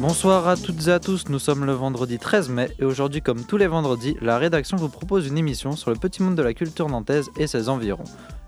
Bonsoir à toutes et à tous, nous sommes le vendredi 13 mai et aujourd'hui comme tous les vendredis, la rédaction vous propose une émission sur le petit monde de la culture nantaise et ses environs.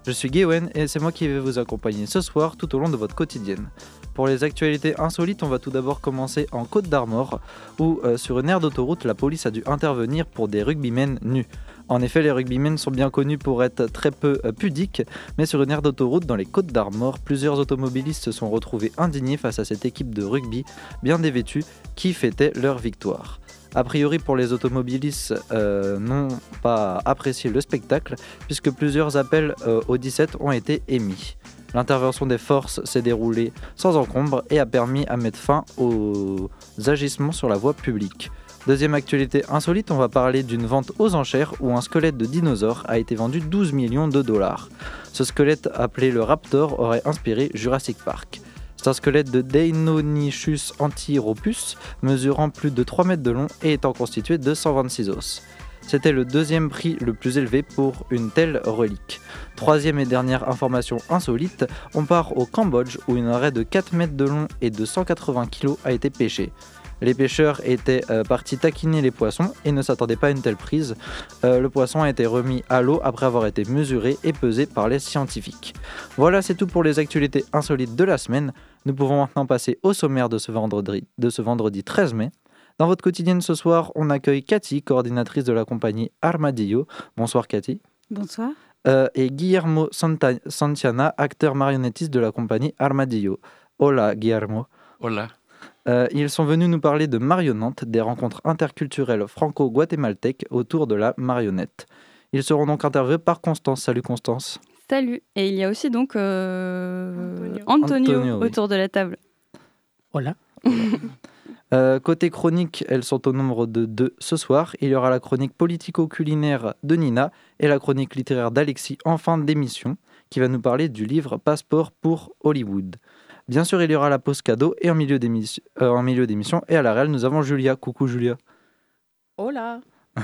Je suis Gwen et c'est moi qui vais vous accompagner ce soir tout au long de votre quotidienne. Pour les actualités insolites, on va tout d'abord commencer en Côte d'Armor où euh, sur une aire d'autoroute, la police a dû intervenir pour des rugbymen nus. En effet, les rugbymen sont bien connus pour être très peu euh, pudiques, mais sur une aire d'autoroute dans les Côtes d'Armor, plusieurs automobilistes se sont retrouvés indignés face à cette équipe de rugby bien dévêtue qui fêtait leur victoire. A priori pour les automobilistes euh, n'ont pas apprécié le spectacle puisque plusieurs appels euh, au 17 ont été émis. L'intervention des forces s'est déroulée sans encombre et a permis à mettre fin aux agissements sur la voie publique. Deuxième actualité insolite, on va parler d'une vente aux enchères où un squelette de dinosaure a été vendu 12 millions de dollars. Ce squelette appelé le Raptor aurait inspiré Jurassic Park. C'est un squelette de Deinonychus antiropus, mesurant plus de 3 mètres de long et étant constitué de 126 os. C'était le deuxième prix le plus élevé pour une telle relique. Troisième et dernière information insolite, on part au Cambodge où une raie de 4 mètres de long et de 180 kg a été pêchée. Les pêcheurs étaient euh, partis taquiner les poissons et ne s'attendaient pas à une telle prise. Euh, le poisson a été remis à l'eau après avoir été mesuré et pesé par les scientifiques. Voilà, c'est tout pour les actualités insolites de la semaine. Nous pouvons maintenant passer au sommaire de ce vendredi, de ce vendredi 13 mai. Dans votre quotidienne ce soir, on accueille Cathy, coordinatrice de la compagnie Armadillo. Bonsoir Cathy. Bonsoir. Euh, et Guillermo Santa Santiana, acteur marionnettiste de la compagnie Armadillo. Hola Guillermo. Hola. Euh, ils sont venus nous parler de marionnante, des rencontres interculturelles franco-guatémaltèques autour de la marionnette. Ils seront donc interviewés par Constance. Salut Constance. Salut. Et il y a aussi donc euh, Antonio, Antonio, oui. autour de la table. Voilà. Euh, côté chronique, elles sont au nombre de deux ce soir. Il y aura la chronique politico-culinaire de Nina et la chronique littéraire d'Alexis en fin d'émission, qui va nous parler du livre Passeport pour Hollywood. Bien sûr, il y aura la pause cadeau et en milieu d'émission, euh, en milieu d'émission et à la réelle, nous avons Julia. Coucou Julia. Hola.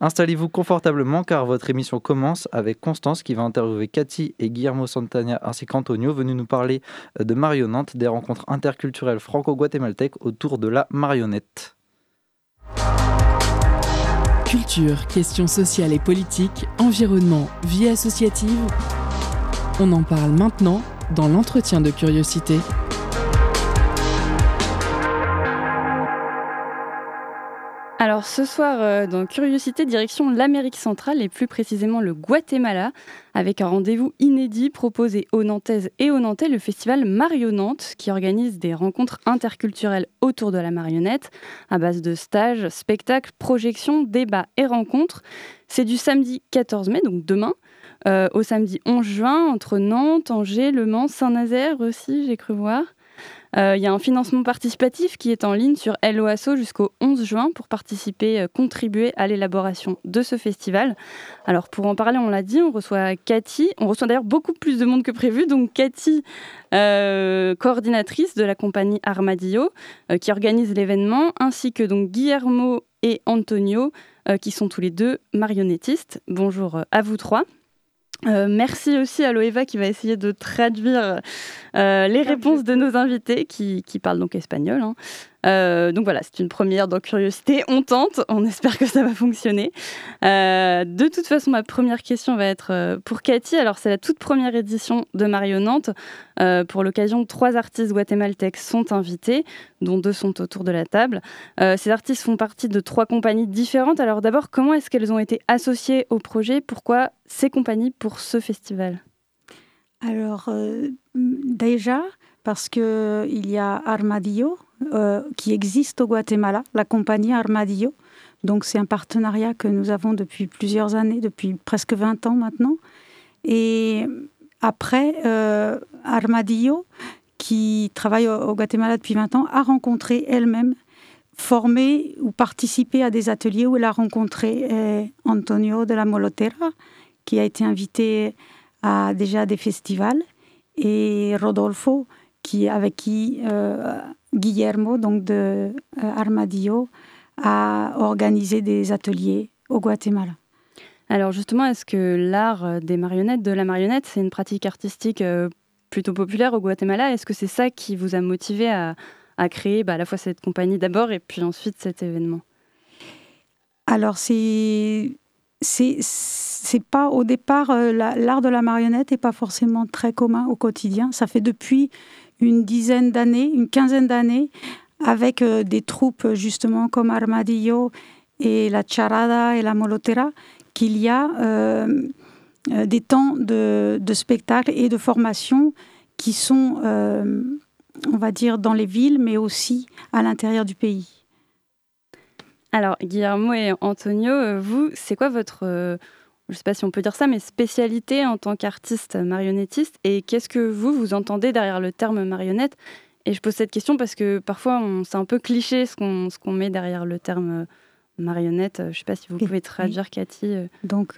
Installez-vous confortablement car votre émission commence avec Constance qui va interviewer Cathy et Guillermo Santana ainsi qu'Antonio venus nous parler euh, de marionnante, des rencontres interculturelles franco-guatémaltèques autour de la marionnette. Culture, questions sociales et politiques, environnement, vie associative. On en parle maintenant dans l'entretien de curiosité. Alors ce soir, euh, dans Curiosité, direction l'Amérique centrale et plus précisément le Guatemala, avec un rendez-vous inédit proposé aux Nantaises et aux Nantais, le festival Marionnante, qui organise des rencontres interculturelles autour de la marionnette, à base de stages, spectacles, projections, débats et rencontres. C'est du samedi 14 mai, donc demain, euh, au samedi 11 juin, entre Nantes, Angers, Le Mans, Saint-Nazaire aussi, j'ai cru voir. Euh, Il y a un financement participatif qui est en ligne sur LOASO jusqu'au 11 juin pour participer, euh, contribuer à l'élaboration de ce festival. Alors pour en parler, on l'a dit, on reçoit Cathy. On reçoit d'ailleurs beaucoup plus de monde que prévu. Donc Cathy, euh, coordinatrice de la compagnie Armadillo, euh, qui organise l'événement, ainsi que donc Guillermo et Antonio, euh, qui sont tous les deux marionnettistes. Bonjour euh, à vous trois. Euh, merci aussi à Loeva qui va essayer de traduire euh, les réponses de nos invités qui, qui parlent donc espagnol. hein. Euh, donc voilà, c'est une première dans Curiosité. On tente, on espère que ça va fonctionner. Euh, de toute façon, ma première question va être euh, pour Cathy. Alors, c'est la toute première édition de Marionnante. Pour l'occasion, trois artistes guatémaltèques sont invités, dont deux sont autour de la table. Ces artistes font partie de trois compagnies différentes. Alors d'abord, comment est-ce qu'elles ont été associées au projet? Pourquoi ces compagnies pour ce festival? Alors, déjà, parce qu'il y a Armadillo euh, qui existe au Guatemala, la compagnie Armadillo. Donc, c'est un partenariat que nous avons depuis plusieurs années, depuis presque 20 ans maintenant. Et après, euh, Armadillo, qui travaille au, Guatemala depuis 20 ans, a rencontré elle-même formé ou participé à des ateliers où elle a rencontré euh, Antonio de la Molotera, qui a été invité à déjà des festivals, et Rodolfo, qui, avec qui euh, Guillermo, donc de euh, Armadillo, a organisé des ateliers au Guatemala. Alors justement, est-ce que l'art des marionnettes, de la marionnette, c'est une pratique artistique plutôt populaire au Guatemala? Est-ce que c'est ça qui vous a motivé à, à créer bah, à la fois cette compagnie d'abord et puis ensuite cet événement? Alors, c'est. C'est pas au départ, euh, l'art de la marionnette n'est pas forcément très commun au quotidien. Ça fait depuis une dizaine d'années, une quinzaine d'années, avec euh, des troupes justement comme Armadillo et la Charada et la Molotera, qu'il y a euh, des temps de, de, spectacle et de formation qui sont on va dire, dans les villes, mais aussi à l'intérieur du pays. Alors, Guillermo et Antonio, euh, vous, c'est quoi votre, euh, je ne sais pas si on peut dire ça, mais spécialité en tant qu'artiste marionnettiste Et qu'est-ce que vous, vous entendez derrière le terme marionnette? Et je pose cette question parce que parfois, c'est un peu cliché ce qu'on met derrière le terme marionnette. Je ne sais pas si vous pouvez traduire, Cathy. Euh. Donc,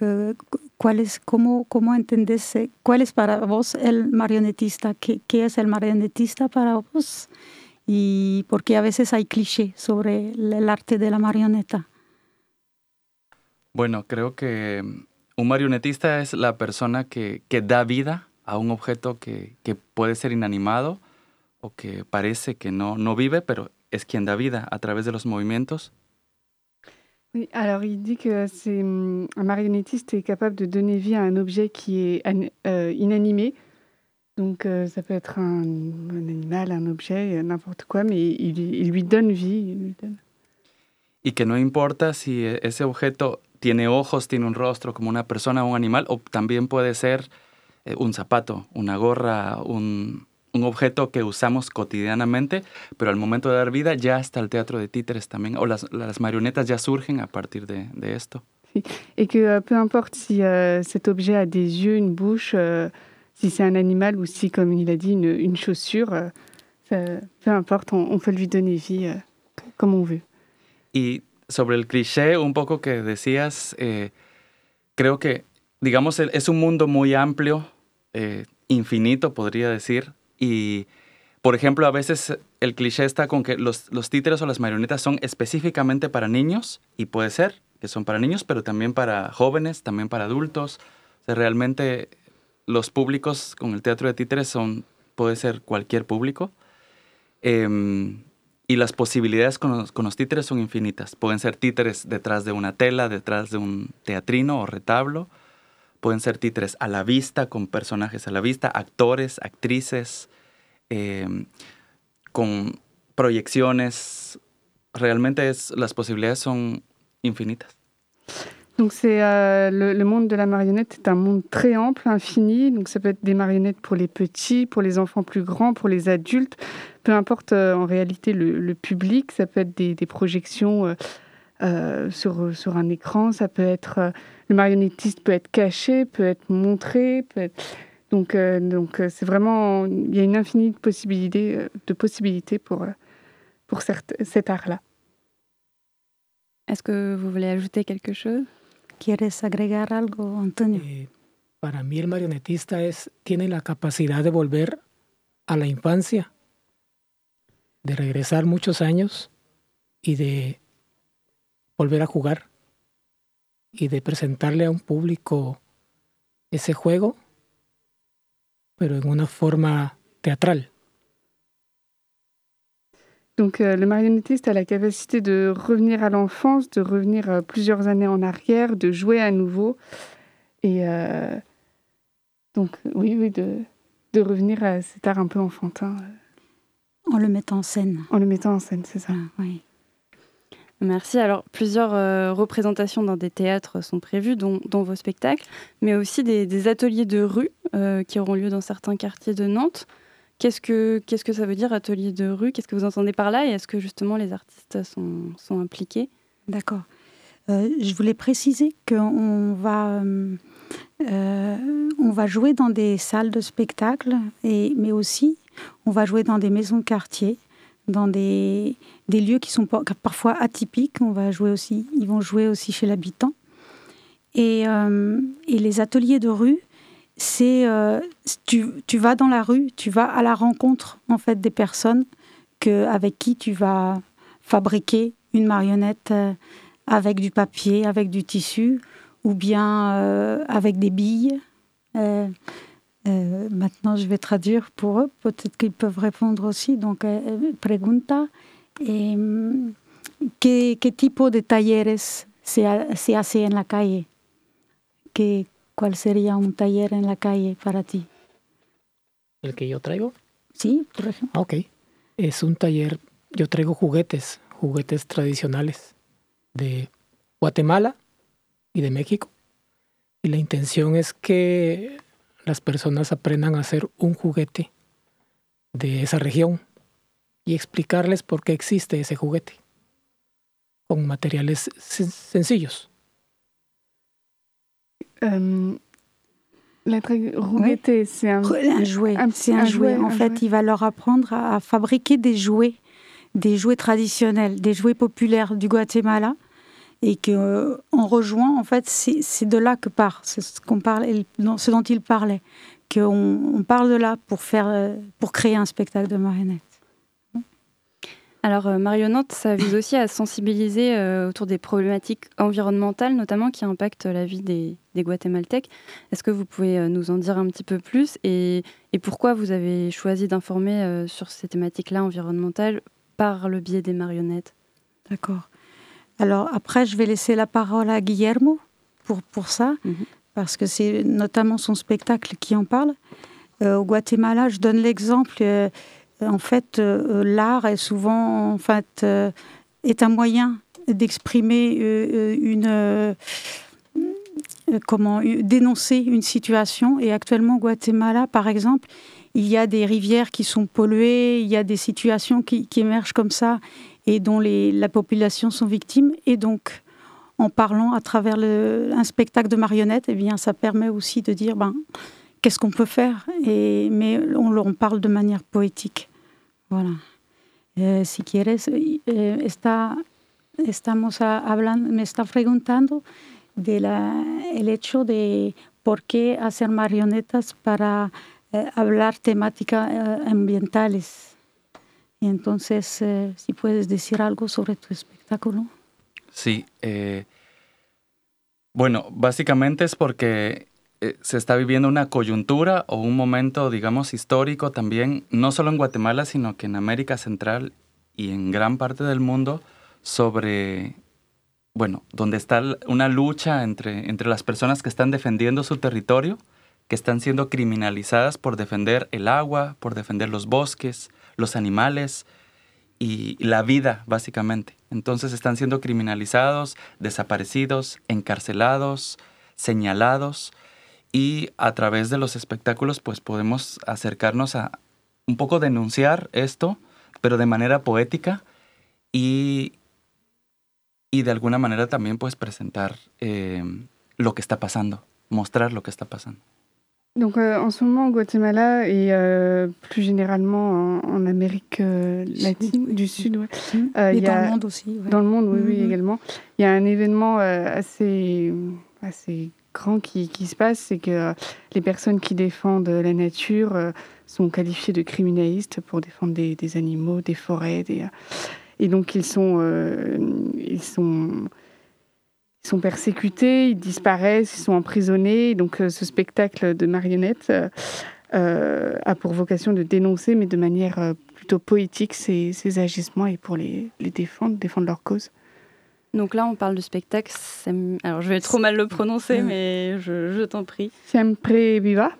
¿cuál es, cómo, cómo entendés, cuál es para vos el marionetista? ¿Qué, ¿Qué, es el marionetista para vos? Y porque a veces hay cliché sobre el arte de la marioneta. Bueno, creo que un marionetista es la persona que, que da vida a un objeto que, que, puede ser inanimado o que parece que no, no vive, pero es quien da vida a través de los movimientos Oui, alors il dit que c'est hum, un marionnettiste est capable de donner vie à un objet qui est euh, inanimé. Donc euh, ça peut être un, animal, un objet, n'importe quoi, mais il, il, lui donne vie. Il lui donne. Y que no importa si ese objeto tiene ojos, tiene un rostro como una persona o un animal, o también puede ser eh, un zapato, una gorra, un, un objeto que usamos cotidianamente, pero al momento de dar vida ya está el teatro de títeres también, o las, las marionnettes ya surgen a partir de, de esto. Sí. Et que euh, peu importe si euh, cet objet a des yeux, une bouche, euh, si c'est un animal ou si, comme il a dit, une, une chaussure, euh, ça, peu importe, on, on, peut lui donner vie euh, comme on veut. Y sobre el cliché, un poco que decías, eh, creo que, digamos, es un mundo muy amplio, eh, infinito, podría decir, Y, por ejemplo, a veces el cliché está con que los, los títeres o las marionetas son específicamente para niños, y puede ser que son para niños, pero también para jóvenes, también para adultos. O sea, realmente los públicos con el teatro de títeres son, puede ser cualquier público. Em, y las posibilidades con los, con títeres son infinitas. Pueden ser títeres detrás de una tela, detrás de un teatrino o retablo. Pueden ser títeres a la vista, con personajes a la vista, actores, actrices, eh, con proyecciones. Realmente es, las posibilidades sont infinitas. Donc c'est euh, le, monde de la marionnette est un monde très ample, infini. Donc ça peut être des marionnettes pour les petits, pour les enfants plus grands, pour les adultes. Peu importe euh, en réalité le, public. Ça peut être des, projections euh, sur, sur un écran. Ça peut être le marionnettiste peut être caché, peut être montré, donc donc c'est vraiment il y a une infinie de possibilités de possibilités pour pour cet, cet art-là. Est-ce que vous voulez ajouter quelque chose? ¿Quieres agregar algo, Antonio? Eh, para mí el marionetista es tiene la capacidad de volver a la infancia, de regresar muchos años y de volver a jugar y de presentarle a un público ese juego, pero en una forma théâtrale. Donc euh, le marionnettiste a la capacité de revenir à l'enfance, de revenir euh, plusieurs années en arrière, de jouer à nouveau. Et euh, donc oui, oui, de, de revenir à cet art un peu enfantin. En le mettant en scène. En le mettant en scène, c'est ça. Ah, oui. Merci. Alors, plusieurs euh, représentations dans des théâtres sont prévues, dont, dont vos spectacles, mais aussi des, des ateliers de rue euh, qui auront lieu dans certains quartiers de Nantes. Qu'est-ce que, qu'est-ce que ça veut dire, atelier de rue? Qu'est-ce que vous entendez par là? Et est-ce que justement les artistes sont, sont impliqués? D'accord. Euh, je voulais préciser qu'on va, euh, on va jouer dans des salles de spectacle, et, mais aussi on va jouer dans des maisons de quartier dans des, des lieux qui sont parfois atypiques. On va jouer aussi, ils vont jouer aussi chez l'habitant. Et, euh, et, les ateliers de rue, c'est euh, tu, tu, vas dans la rue, tu vas à la rencontre en fait des personnes que, avec qui tu vas fabriquer une marionnette euh, avec du papier, avec du tissu, ou bien avec des billes. maintenant, je vais traduire pour eux. Peut-être qu'ils peuvent répondre aussi. Donc, pregunta. Et, ¿qué, ¿Qué tipo de talleres se, se hace en la calle? ¿Qué, ¿Cuál sería un taller en la calle para ti? ¿El que yo traigo? Sí, por ejemplo. Ok. Es un taller, yo traigo juguetes, juguetes tradicionales de Guatemala y de México. Y la intención es que las personas aprendan a hacer un juguete de esa región y explicarles por qué existe ese juguete con materiales sencillos. Euh, la c'est un... jouet. C'est un, jouet. En fait, il va leur apprendre à, fabriquer des jouets, des jouets traditionnels, des jouets populaires du Guatemala. Et qu'on euh, rejoint, en fait, c'est de là que part, c'est ce, qu'on parle, ce dont il parlait, qu'on on parle de là pour, faire, euh, pour créer un spectacle de marionnettes. Alors, euh, Marionnante, ça vise aussi à sensibiliser euh, autour des problématiques environnementales, notamment qui impactent la vie des, Guatémaltèques. Est-ce que vous pouvez euh, nous en dire un petit peu plus et, pourquoi vous avez choisi d'informer sur ces thématiques-là environnementales par le biais des marionnettes? D'accord. Alors, après, je vais laisser la parole à Guillermo pour, pour ça, mhm. parce que c'est notamment son spectacle qui en parle. au Guatemala, je donne l'exemple en fait, euh, l'art est souvent, en fait, euh, est un moyen d'exprimer euh, une comment dénoncer une situation. Et actuellement, au Guatemala, par exemple, il y a des rivières qui sont polluées, il y a des situations qui, émergent comme ça et dont les, la population sont victimes. Et donc, en parlant à travers un spectacle de marionnettes, eh bien, ça permet aussi de dire, ben, qu'est-ce qu'on peut faire et, Mais on, on parle de manière poétique. Voilà. Eh, si quieres, eh, está, estamos hablando, me está preguntando de la, el hecho de por qué hacer marionetas para eh, hablar temáticas ambientales. Y entonces, si puedes decir algo sobre tu espectáculo. Sí. bueno, básicamente es porque eh, se está viviendo una coyuntura o un momento, digamos, histórico también, no solo en Guatemala, sino que en América Central y en gran parte del mundo, sobre, bueno, donde está una lucha entre, entre las personas que están defendiendo su territorio, que están siendo criminalizadas por defender el agua, por defender los bosques, los animales y la vida, básicamente. Entonces están siendo criminalizados, desaparecidos, encarcelados, señalados y a través de los espectáculos pues podemos acercarnos a un poco denunciar esto, pero de manera poética y, y de alguna manera también pues presentar eh, lo que está pasando, mostrar lo que está pasando. Donc euh, en ce moment au Guatemala et euh, plus généralement en, en Amérique euh, latine, du Sud, ouais. Mmh. Euh, et dans a, le monde aussi. Ouais. Dans le monde, oui, mmh. oui, également. Il y a un événement euh, assez, assez grand qui, se passe, c'est que euh, les personnes qui défendent la nature euh, sont qualifiées de criminalistes pour défendre des, animaux, des forêts. Euh, et donc ils sont, ils sont, sont persécutés, ils disparaissent, ils sont emprisonnés. Donc ce spectacle de marionnettes a pour vocation de dénoncer, mais de manière plutôt poétique, ces, ces agissements et pour les, les défendre, défendre leur cause. Donc là, on parle de spectacle. Alors, je vais trop mal le prononcer, mais je, t'en prie. Siempre viva.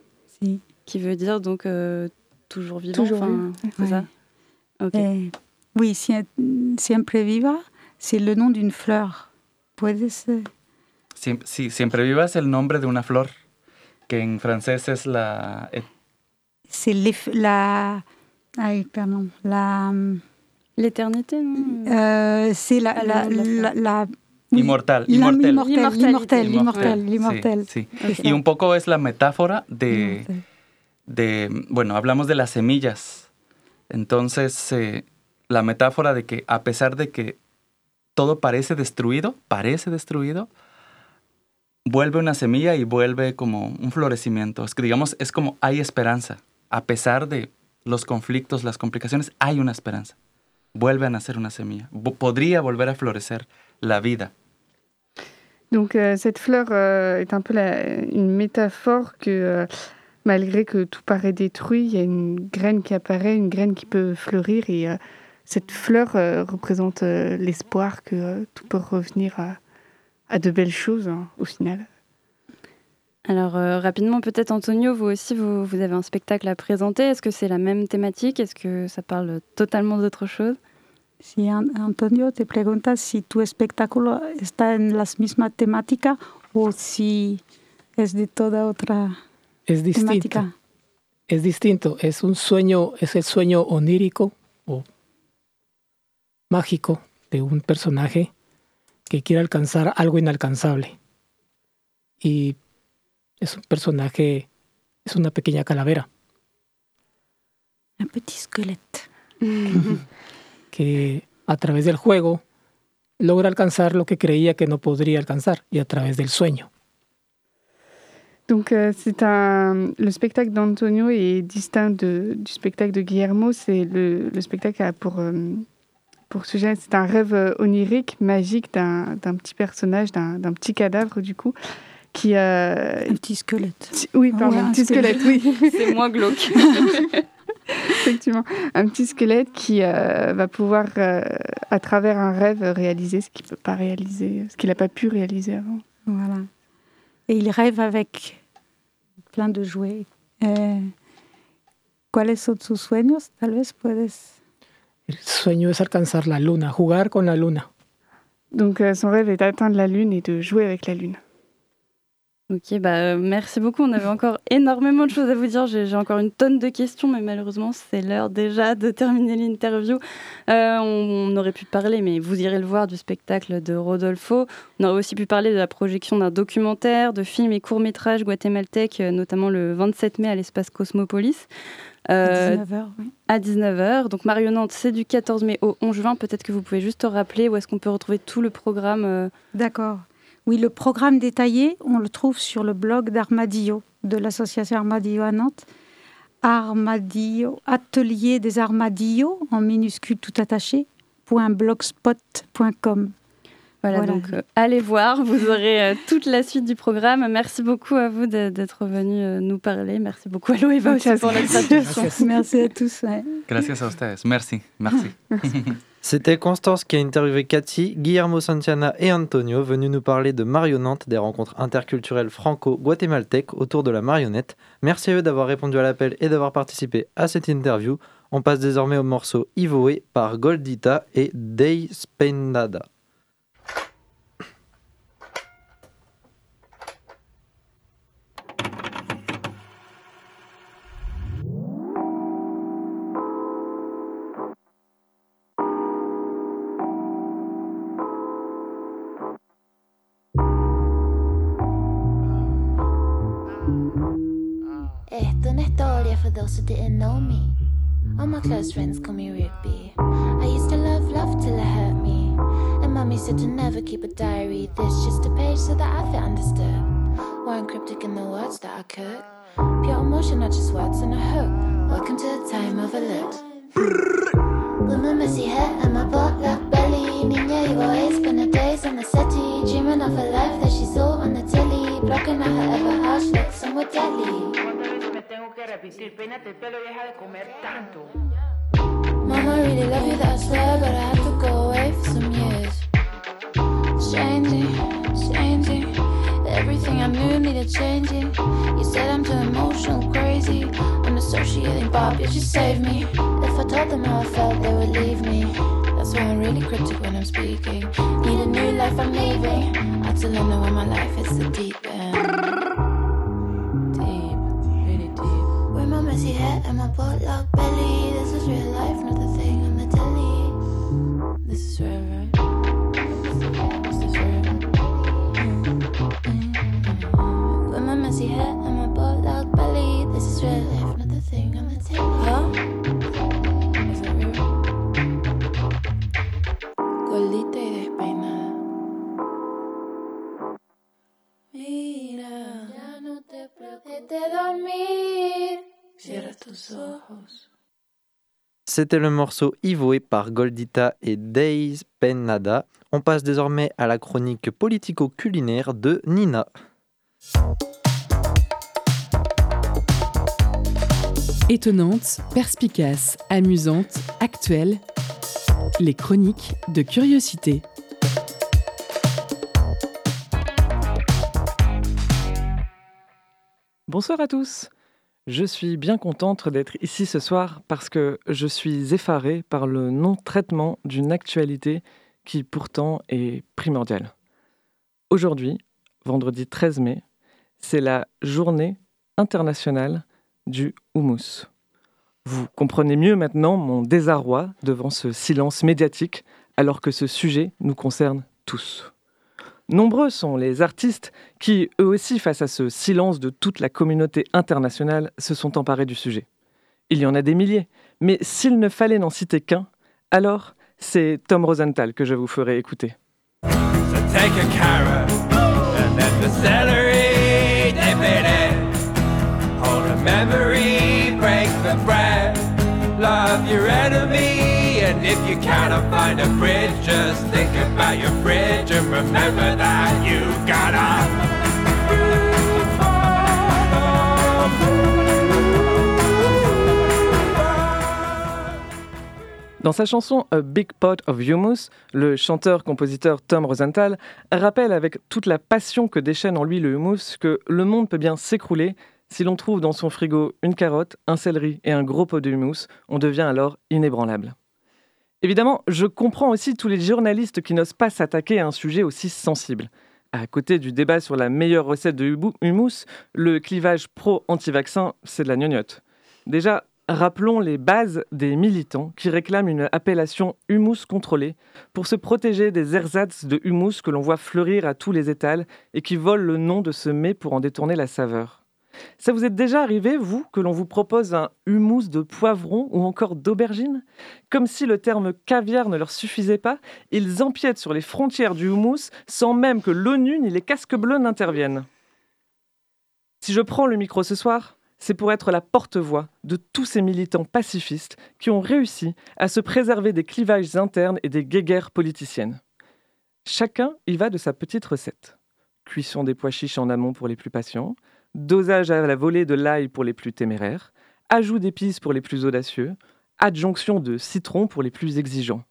Si. Qui veut dire donc euh, toujours vivant. Toujours C'est ça eh, Oui, siempre viva, c'est le nom d'une fleur. Puedes. Si, siempre viva es el nombre de una flor, que en francés es la. C'est la. Ay, perdón. La. L'éternité, non euh, C'est la, la, la, la Immortal, immortel. Immortel, immortel, immortel. Sí, sí. Y un poco es la metáfora de, de, bueno, hablamos de las semillas. Entonces, eh, la metáfora de que a pesar de que todo parece destruido, parece destruido, vuelve una semilla y vuelve como un florecimiento. Es que digamos, es como hay esperanza. A pesar de los conflictos, las complicaciones, hay una esperanza. Vuelve a nacer una semilla. podría volver a florecer la vida. Donc euh, cette fleur euh, est un peu une métaphore que euh, malgré que tout paraît détruit, il y a une graine qui apparaît, une graine qui peut fleurir et cette fleur représente l'espoir que tout peut revenir à, de belles choses hein, au final. Alors rapidement, peut-être Antonio, vous aussi, vous, vous, avez un spectacle à présenter. Est-ce que c'est la même thématique? Est-ce que ça parle totalement d'autre chose? Si Antonio te pregunta si tu espectáculo está en la misma temática o si es de toda otra es distinto. temática. Es distinto, es un sueño, es el sueño onírico o mágico de un personaje que quiere alcanzar algo inalcanzable. Y es un personaje, es una pequeña calavera. Un petit squelette. que a través del juego logra alcanzar lo que creía que no podría alcanzar y a través del sueño. Donc euh, c'est un le spectacle d'Antonio est distinct de, du spectacle de Guillermo. C'est le, le, spectacle a pour euh, pour sujet c'est un rêve euh, onirique, magique d'un petit personnage, d'un petit cadavre du coup. Qui, euh, un petit squelette. Oui, pardon, un petit squelette, oui. c'est moins glauque. Effectivement, un petit squelette qui euh, va pouvoir, euh, à travers un rêve, réaliser ce qu'il ne peut pas réaliser, ce qu'il n'a pas pu réaliser avant. Voilà. Et il rêve avec plein de jouets. ¿Cuáles son sus sueños? Tal vez puedes. El sueño es alcanzar la luna, jugar con la luna. Donc euh, son rêve est d'atteindre la lune et de jouer avec la lune. Ok, bah, euh, merci beaucoup. On avait encore énormément de choses à vous dire. J'ai encore une tonne de questions, mais malheureusement, c'est l'heure déjà de terminer l'interview. Euh, on, aurait pu parler, mais vous irez le voir, du spectacle de Rodolfo. On aurait aussi pu parler de la projection d'un documentaire, de films et courts-métrages guatémaltèques, euh, notamment le 27 mai à l'espace Cosmopolis. à 19h, oui. À 19h. Donc Marionnante, c'est du 14 mai au 11 juin. Peut-être que vous pouvez juste rappeler où est-ce qu'on peut retrouver tout le programme. D'accord. Oui, le programme détaillé, on le trouve sur le blog d'Armadillo, de l'association Armadillo à Nantes. Armadillo, atelier des armadillos, en minuscule tout attaché, .blogspot.com. Voilà, donc euh, allez voir, vous aurez euh, toute la suite du programme. Merci beaucoup à vous d'être venu euh, nous parler. Merci beaucoup à Loeva aussi pour traduction. Merci à tous. Gracias a ustedes. Merci. Merci. C'était Constance qui a interviewé Cathy, Guillermo Santiana et Antonio, venus nous parler de marionnante, des rencontres interculturelles franco-guatémaltèques autour de la marionnette. Merci à eux d'avoir répondu à l'appel et d'avoir participé à cette interview. On passe désormais au morceau Ivoé par Goldita et Dei Spendada. C'était le morceau Ivoé par Goldita et Days Penada. On passe désormais à la chronique politico-culinaire de Nina. Étonnante, perspicace, amusante, actuelle, les chroniques de curiosité. Bonsoir à tous. Je suis bien contente d'être ici ce soir parce que je suis effarée par le non-traitement d'une actualité qui pourtant est primordiale. Aujourd'hui, vendredi 13 mai, c'est la journée internationale du houmous. Vous comprenez mieux maintenant mon désarroi devant ce silence médiatique alors que ce sujet nous concerne tous. Nombreux sont les artistes qui, eux aussi, face à ce silence de toute la communauté internationale, se sont emparés du sujet. Il y en a des milliers, mais s'il ne fallait n'en citer qu'un, alors c'est Tom Rosenthal que je vous ferai écouter. love your. If you find a bridge, just your bridge and that you gotta. Dans sa chanson A Big Pot of Humus, le chanteur-compositeur Tom Rosenthal rappelle avec toute la passion que déchaîne en lui le humus que le monde peut bien s'écrouler si l'on trouve dans son frigo une carotte, un céleri et un gros pot de humus, on devient alors inébranlable. Évidemment, je comprends aussi tous les journalistes qui n'osent pas s'attaquer à un sujet aussi sensible. À côté du débat sur la meilleure recette de humus, le clivage pro-anti-vaccin, c'est de la gnognotte. Déjà, rappelons les bases des militants qui réclament une appellation humus contrôlée pour se protéger des ersatz de humus que l'on voit fleurir à tous les étals et qui volent le nom de ce mets pour en détourner la saveur. Ça vous est déjà arrivé, vous, que l'on vous propose un humus de poivron ou encore d'aubergine? Comme si le terme caviar ne leur suffisait pas, ils empiètent sur les frontières du humus sans même que l'ONU ni les casques bleus n'interviennent. Si je prends le micro ce soir, c'est pour être la porte-voix de tous ces militants pacifistes qui ont réussi à se préserver des clivages internes et des guéguerres politiciennes. Chacun y va de sa petite recette. Cuisson des pois chiches en amont pour les plus patients, dosage à la volée de l'ail pour les plus téméraires, ajout d'épices pour les plus audacieux, adjonction de citron pour les plus exigeants.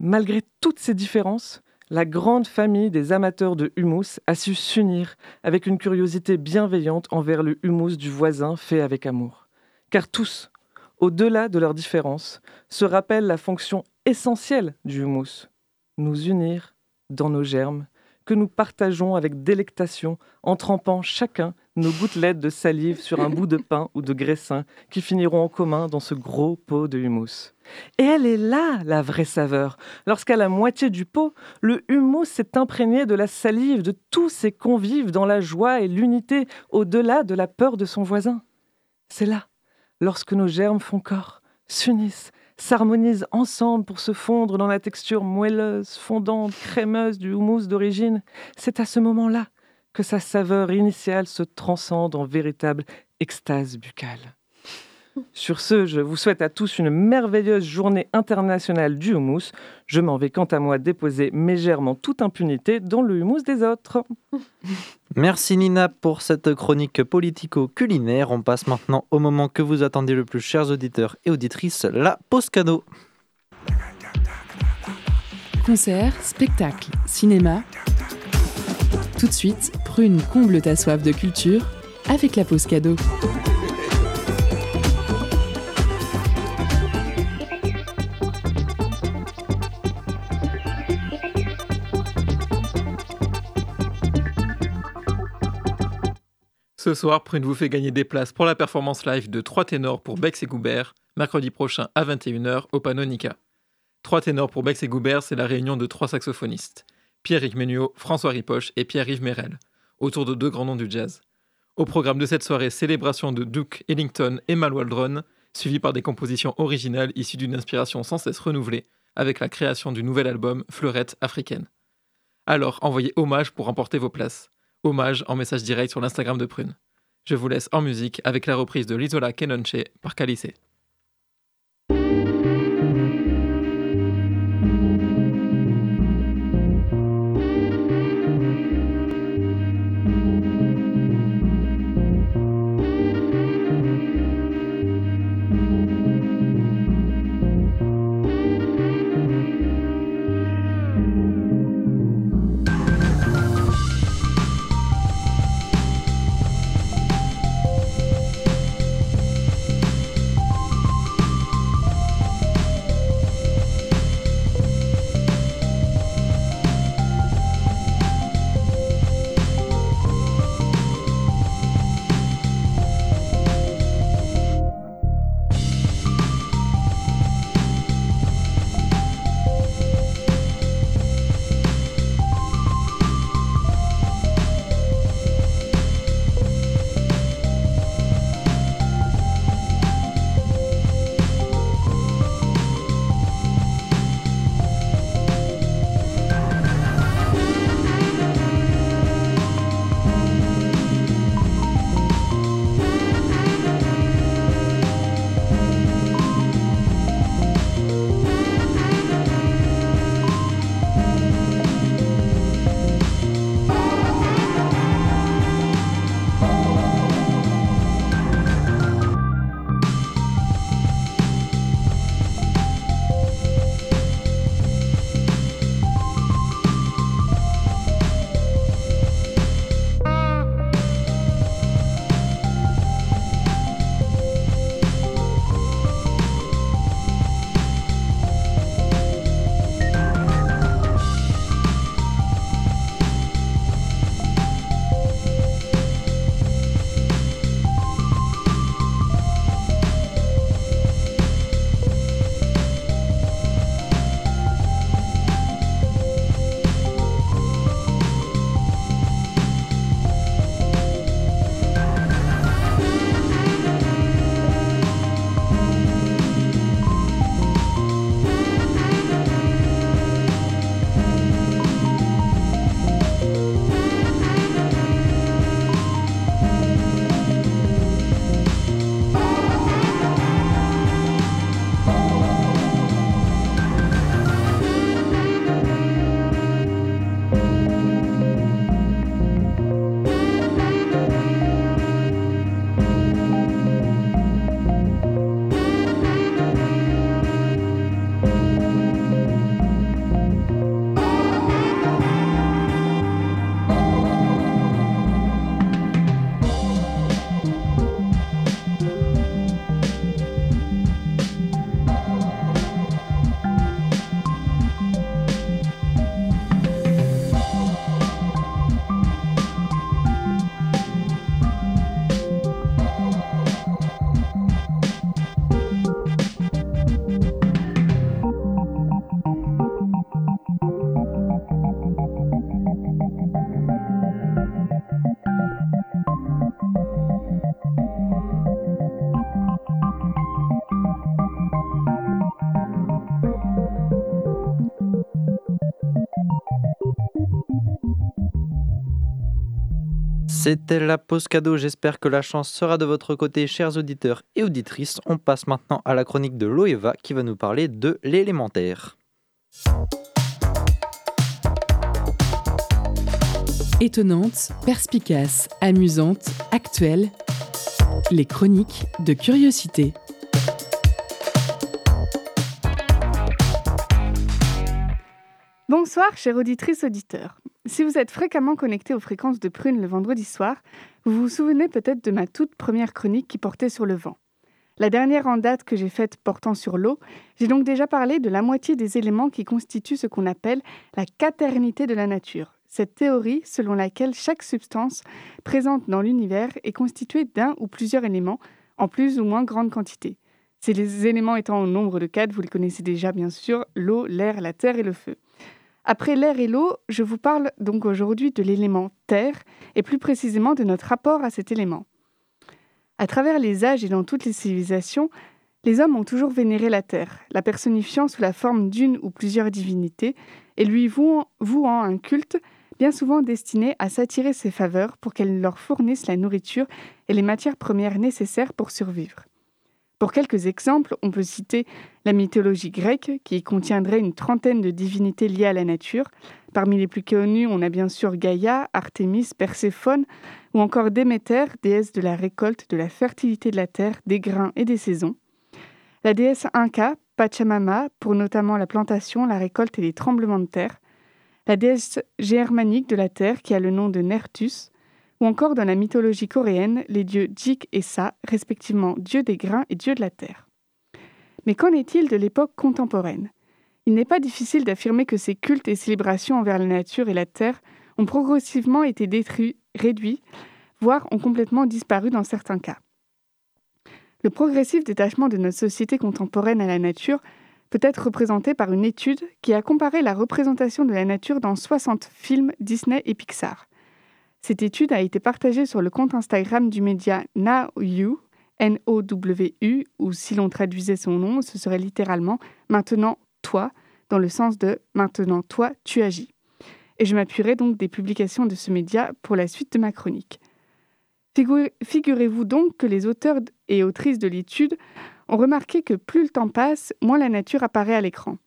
Malgré toutes ces différences, la grande famille des amateurs de humus a su s'unir avec une curiosité bienveillante envers le humus du voisin fait avec amour. Car tous, au-delà de leurs différences, se rappellent la fonction essentielle du humus, nous unir dans nos germes que nous partageons avec délectation en trempant chacun nos gouttelettes de salive sur un bout de pain ou de graissin qui finiront en commun dans ce gros pot de humus. Et elle est là, la vraie saveur, lorsqu'à la moitié du pot, le humus s'est imprégné de la salive de tous ses convives dans la joie et l'unité au-delà de la peur de son voisin. C'est là, lorsque nos germes font corps, s'unissent, s'harmonisent ensemble pour se fondre dans la texture moelleuse, fondante, crémeuse du houmous d'origine. C'est à ce moment-là que sa saveur initiale se transcende en véritable extase buccale. Sur ce, je vous souhaite à tous une merveilleuse journée internationale du houmous. Je m'en vais quant à moi déposer en toute impunité dans le houmous des autres. Merci Nina pour cette chronique politico-culinaire. On passe maintenant au moment que vous attendiez le plus, chers auditeurs et auditrices, la pause cadeau. Concert, spectacle, cinéma. Tout de suite, Prune comble ta soif de culture avec la pause cadeau. Ce soir, Prune vous fait gagner des places pour la performance live de 3 ténors pour Bex et Goubert, mercredi prochain à 21h au Panonica. 3 ténors pour Bex et Goubert, c'est la réunion de trois saxophonistes. Pierre-Yves François Ripoche et Pierre-Yves Merel, autour de deux grands noms du jazz. Au programme de cette soirée, célébration de Duke Ellington et Mal Waldron, par des compositions originales issues d'une inspiration sans cesse renouvelée, avec la création du nouvel album Fleurette africaine. Alors, envoyez hommage pour remporter vos places. Hommage en message direct sur l'Instagram de Prune. Je vous laisse en musique avec la reprise de l'Isola Kenonche par Calice. C'était la pause cadeau, j'espère que la chance sera de votre côté, chers auditeurs et auditrices. On passe maintenant à la chronique de Loeva qui va nous parler de l'élémentaire. Étonnante, perspicace, amusante, actuelle, les chroniques de curiosité. Bonsoir, chères auditrices, auditeurs. Si vous êtes fréquemment connectés aux fréquences de Prune le vendredi soir, vous vous souvenez peut-être de ma toute première chronique qui portait sur le vent. La dernière en date que j'ai faite portant sur l'eau, j'ai donc déjà parlé de la moitié des éléments qui constituent ce qu'on appelle la quaternité de la nature. Cette théorie selon laquelle chaque substance présente dans l'univers est constituée d'un ou plusieurs éléments en plus ou moins grande quantité. Ces éléments étant au nombre de quatre, vous les connaissez déjà bien sûr, l'eau, l'air, la terre et le feu. Après l'air et l'eau, je vous parle donc aujourd'hui de l'élément terre et plus précisément de notre rapport à cet élément. À travers les âges et dans toutes les civilisations, les hommes ont toujours vénéré la terre, la personnifiant sous la forme d'une ou plusieurs divinités et lui vouant, un culte bien souvent destinées à s'attirer ses faveurs pour qu'elles leur fournissent la nourriture et les matières premières nécessaires pour survivre. Pour quelques exemples, on peut citer la mythologie grecque, qui contiendrait une trentaine de divinités liées à la nature. Parmi les plus connues, on a bien sûr Gaïa, Artémis, Perséphone, ou encore Déméter, déesse de la récolte, de la fertilité de la terre, des grains et des saisons. La déesse Inca, Pachamama, pour notamment la plantation, la récolte et les tremblements de terre. La déesse germanique de la terre, qui a le nom de Nertus, ou encore dans la mythologie coréenne, les dieux Jik et Sa, respectivement dieu des grains et dieu de la terre. Mais qu'en est-il de l'époque contemporaine? Il n'est pas difficile d'affirmer que ces cultes et célébrations envers la nature et la terre ont progressivement été détruits, réduits, voire ont complètement disparu dans certains cas. Le progressif détachement de notre société contemporaine à la nature peut être représenté par une étude qui a comparé la représentation de la nature dans 60 films Disney et Pixar. Cette étude a été partagée sur le compte Instagram du média Now You, N-O-W-U, ou si l'on traduisait son nom, ce serait littéralement Maintenant toi, dans le sens de Maintenant toi, tu agis. Et je m'appuierai donc des publications de ce média pour la suite de ma chronique. Figurez-vous donc que les auteurs et autrices de l'étude ont remarqué que plus le temps passe, moins la nature apparaît à l'écran.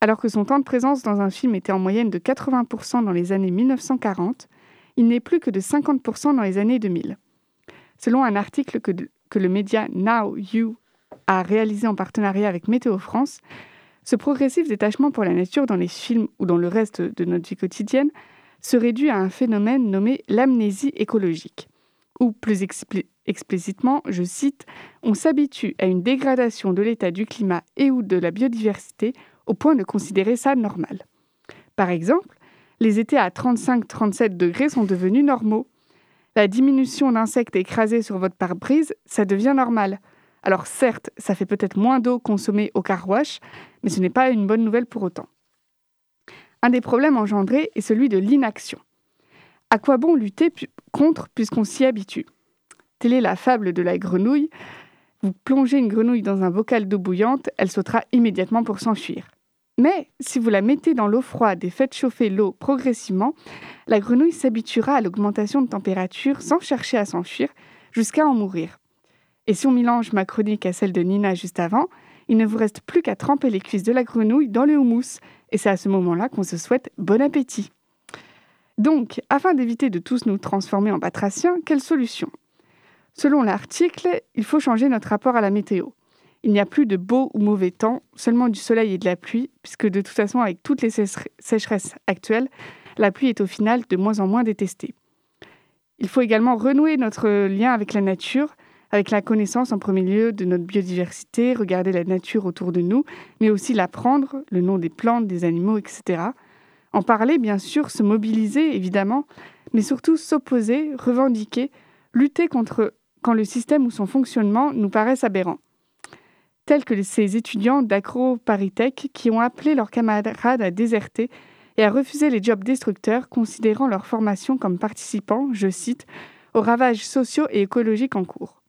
Alors que son temps de présence dans un film était en moyenne de 80% dans les années 1940, il n'est plus que de 50% dans les années 2000. Selon un article que, le média Now You a réalisé en partenariat avec Météo France, ce progressif détachement pour la nature dans les films ou dans le reste de notre vie quotidienne se réduit à un phénomène nommé l'amnésie écologique ou plus explicitement, je cite, on s'habitue à une dégradation de l'état du climat et ou de la biodiversité au point de considérer ça normal. Par exemple, les étés à 35-37 degrés sont devenus normaux. La diminution d'insectes écrasés sur votre pare-brise, ça devient normal. Alors certes, ça fait peut-être moins d'eau consommée au car mais ce n'est pas une bonne nouvelle pour autant. Un des problèmes engendrés est celui de l'inaction. À quoi bon lutter contre puisqu'on s'y habitue? Telle est la fable de la grenouille. Vous plongez une grenouille dans un bocal d'eau bouillante, elle sautera immédiatement pour s'enfuir. Mais si vous la mettez dans l'eau froide et faites chauffer l'eau progressivement, la grenouille s'habituera à l'augmentation de température sans chercher à s'enfuir jusqu'à en mourir. Et si on mélange ma chronique à celle de Nina juste avant, il ne vous reste plus qu'à tremper les cuisses de la grenouille dans le houmous. Et c'est à ce moment-là qu'on se souhaite bon appétit. Donc, afin d'éviter de tous nous transformer en batraciens, quelle solution? Selon l'article, il faut changer notre rapport à la météo. Il n'y a plus de beau ou mauvais temps, seulement du soleil et de la pluie, puisque de toute façon, avec toutes les sécheresses actuelles, la pluie est au final de moins en moins détestée. Il faut également renouer notre lien avec la nature, avec la connaissance en premier lieu de notre biodiversité, regarder la nature autour de nous, mais aussi l'apprendre, le nom des plantes, des animaux, etc. En parler, bien sûr, se mobiliser, évidemment, mais surtout s'opposer, revendiquer, lutter contre quand le système ou son fonctionnement nous paraissent aberrants. Tels que ces étudiants d'Acro-Paritech qui ont appelé leurs camarades à déserter et à refuser les jobs destructeurs, considérant leur formation comme participant, je cite, aux ravages sociaux et écologiques en cours.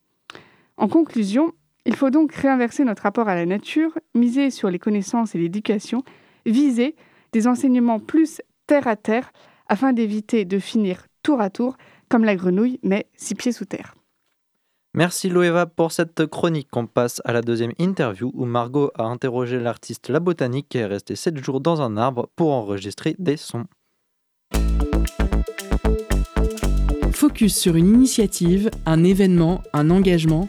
En conclusion, il faut donc réinverser notre rapport à la nature, miser sur les connaissances et l'éducation, viser des enseignements plus terre à terre afin d'éviter de finir tour à tour comme la grenouille, mais six pieds sous terre. Merci Loeva pour cette chronique. On passe à la deuxième interview où Margot a interrogé l'artiste La Botanique qui est resté 7 jours dans un arbre pour enregistrer des sons. Focus sur une initiative, un événement, un engagement.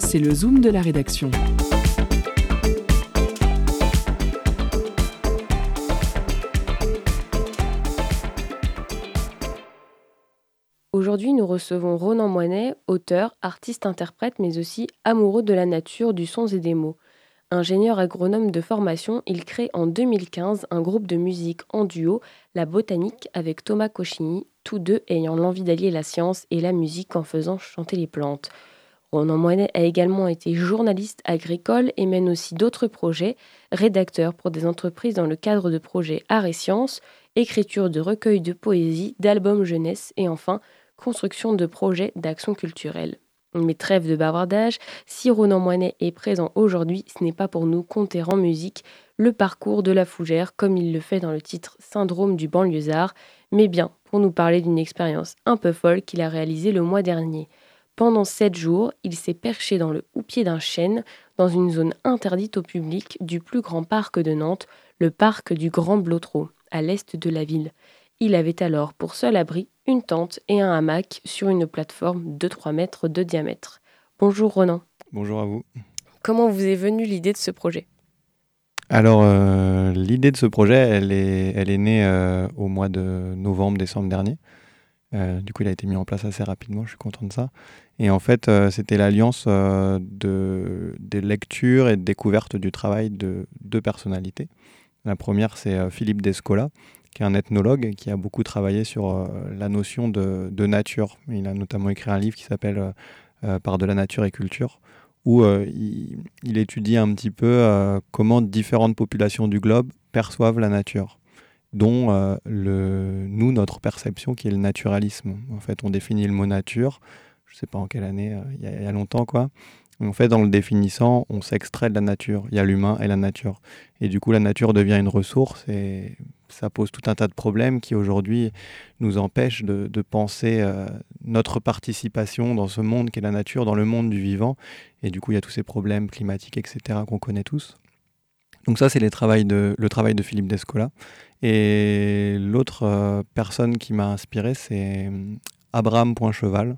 C'est le zoom de la rédaction. Aujourd'hui, nous recevons Ronan Moinet, auteur, artiste-interprète, mais aussi amoureux de la nature, du son et des mots. Ingénieur agronome de formation, il crée en 2015 un groupe de musique en duo, La Botanique, avec Thomas Cochigny, tous deux ayant l'envie d'allier la science et la musique en faisant chanter les plantes. Ronan Moinet a également été journaliste agricole et mène aussi d'autres projets, rédacteur pour des entreprises dans le cadre de projets Arts et Sciences, écriture de recueils de poésie, d'albums jeunesse et enfin construction de projets d'action culturelle. Mais trêve de bavardage, si Ronan Moinet est présent aujourd'hui, ce n'est pas pour nous compter en musique le parcours de la fougère comme il le fait dans le titre Syndrome du banlieusard, mais bien pour nous parler d'une expérience un peu folle qu'il a réalisée le mois dernier. Pendant sept jours, il s'est perché dans le houppier d'un chêne, dans une zone interdite au public du plus grand parc de Nantes, le parc du Grand Blotreau, à l'est de la ville. Il avait alors pour seul abri une tente et un hamac sur une plateforme de 3 mètres de diamètre. Bonjour Ronan. Bonjour à vous. Comment vous est venue l'idée de ce projet? Alors, euh, l'idée de ce projet, elle est, elle est née euh, au mois de novembre-décembre dernier. Euh, du coup, il a été mis en place assez rapidement, je suis content de ça. Et en fait, c'était l'alliance de, des lectures et de découvertes du travail de deux personnalités. La première, c'est Philippe Descola, qui est un ethnologue qui a beaucoup travaillé sur la notion de, nature. Il a notamment écrit un livre qui s'appelle Par de la nature et culture, où il, étudie un petit peu comment différentes populations du globe perçoivent la nature dont euh, nous, notre perception qui est le naturalisme. En fait, on définit le mot nature, je ne sais pas en quelle année, euh, il y, y, a longtemps, quoi. En fait, dans le définissant, on s'extrait de la nature. Il y a l'humain et la nature. Et du coup, la nature devient une ressource et ça pose tout un tas de problèmes qui aujourd'hui nous empêchent de, penser euh, notre participation dans ce monde qu'est la nature, dans le monde du vivant. Et du coup, il y a tous ces problèmes climatiques, etc., qu'on connaît tous. Donc ça, c'est le travail de Philippe Descola. Et l'autre euh, personne qui m'a inspiré, c'est euh, Abraham Poincheval.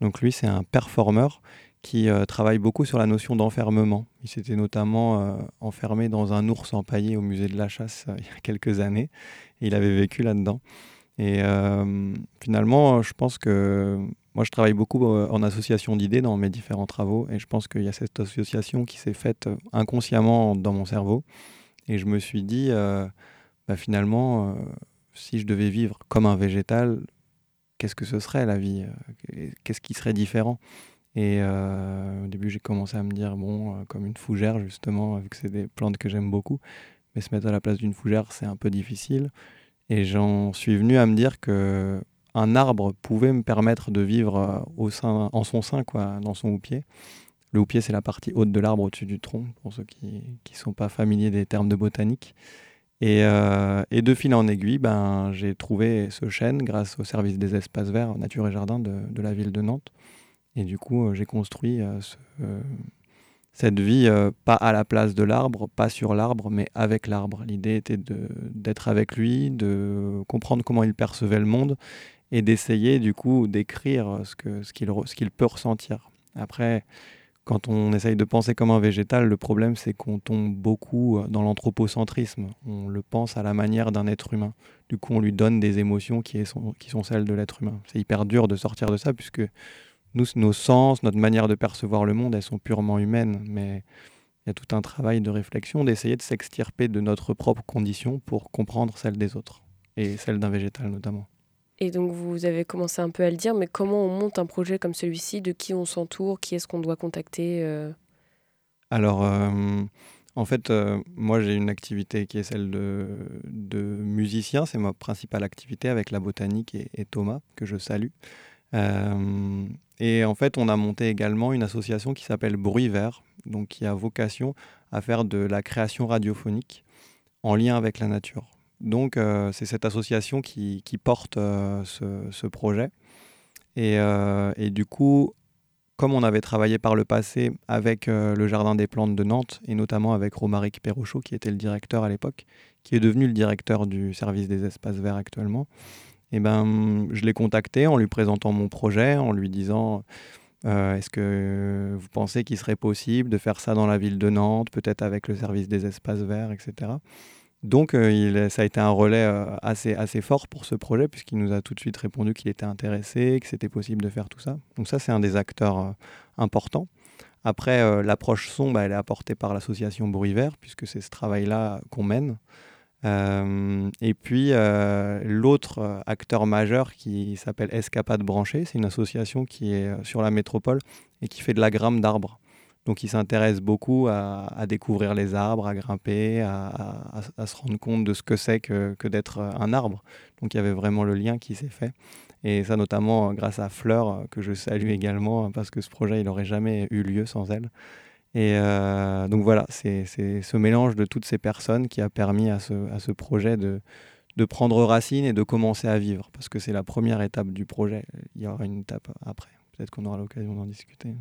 Donc lui, c'est un performeur qui euh, travaille beaucoup sur la notion d'enfermement. Il s'était notamment enfermé dans un ours empaillé au musée de la chasse il y a quelques années. Et il avait vécu là-dedans. Et finalement, je pense que moi, je travaille beaucoup en association d'idées dans mes différents travaux. Et je pense qu'il y a cette association qui s'est faite inconsciemment dans mon cerveau. Et je me suis dit, bah, finalement, euh, si je devais vivre comme un végétal, qu'est-ce que ce serait la vie euh, Qu'est-ce qui serait différent? Et euh, au début, j'ai commencé à me dire, bon, comme une fougère, justement, vu que c'est des plantes que j'aime beaucoup, mais se mettre à la place d'une fougère, c'est un peu difficile. Et j'en suis venu à me dire que un arbre pouvait me permettre de vivre au sein, en son sein, quoi, dans son houppier. Le houppier, c'est la partie haute de l'arbre au-dessus du tronc, pour ceux qui ne sont pas familiers des termes de botanique. Euh, et, de fil en aiguille, ben, j'ai trouvé ce chêne grâce au service des espaces verts Nature et Jardin de, la ville de Nantes. Et du coup, euh, j'ai construit euh, cette vie pas à la place de l'arbre, pas sur l'arbre, mais avec l'arbre. L'idée était d'être avec lui, de comprendre comment il percevait le monde et d'essayer du coup d'écrire ce qu'il peut ressentir. Après, quand on essaye de penser comme un végétal, le problème c'est qu'on tombe beaucoup euh, dans l'anthropocentrisme. On le pense à la manière d'un être humain. Du coup, on lui donne des émotions qui sont celles de l'être humain. C'est hyper dur de sortir de ça puisque nous, nos sens, notre manière de percevoir le monde, elles sont purement humaines. Mais il y a tout un travail de réflexion, d'essayer de s'extirper de notre propre condition pour comprendre celle des autres et celle d'un végétal notamment. Et donc vous avez commencé un peu à le dire, mais comment on monte un projet comme celui-ci? De qui on s'entoure? Qui est-ce qu'on doit contacter euh? Alors, euh, en fait, euh, moi j'ai une activité qui est celle de, de musicien, c'est ma principale activité avec la botanique et, Thomas, que je salue. Et en fait, on a monté également une association qui s'appelle Bruit Vert, donc qui a vocation à faire de la création radiophonique en lien avec la nature. Donc, euh, c'est cette association qui, porte euh, ce, projet. Euh, et, du coup, comme on avait travaillé par le passé avec le Jardin des Plantes de Nantes, et notamment avec Romaric Perrochot, qui était le directeur à l'époque, qui est devenu le directeur du service des espaces verts actuellement, et eh ben, je l'ai contacté en lui présentant mon projet, en lui disant... Est-ce que vous pensez qu'il serait possible de faire ça dans la ville de Nantes, peut-être avec le service des espaces verts, etc. Donc, euh, ça a été un relais euh, assez, fort pour ce projet, puisqu'il nous a tout de suite répondu qu'il était intéressé, que c'était possible de faire tout ça. Donc, ça, c'est un des acteurs euh, importants. Après, l'approche son, elle est apportée par l'association Bruit puisque c'est ce travail-là qu'on mène. Et puis, l'autre acteur majeur qui s'appelle Escapade Branchée, c'est une association qui est sur la métropole et qui fait de la gramme d'arbres. Donc il s'intéresse beaucoup à, découvrir les arbres, à grimper, à, se rendre compte de ce que c'est que, d'être un arbre. Donc il y avait vraiment le lien qui s'est fait. Et ça notamment grâce à Fleur, que je salue également, parce que ce projet, il n'aurait jamais eu lieu sans elle. Et donc voilà, c'est ce mélange de toutes ces personnes qui a permis à ce, à ce projet de, de prendre racine et de commencer à vivre, parce que c'est la première étape du projet. Il y aura une étape après. Peut-être qu'on aura l'occasion d'en discuter.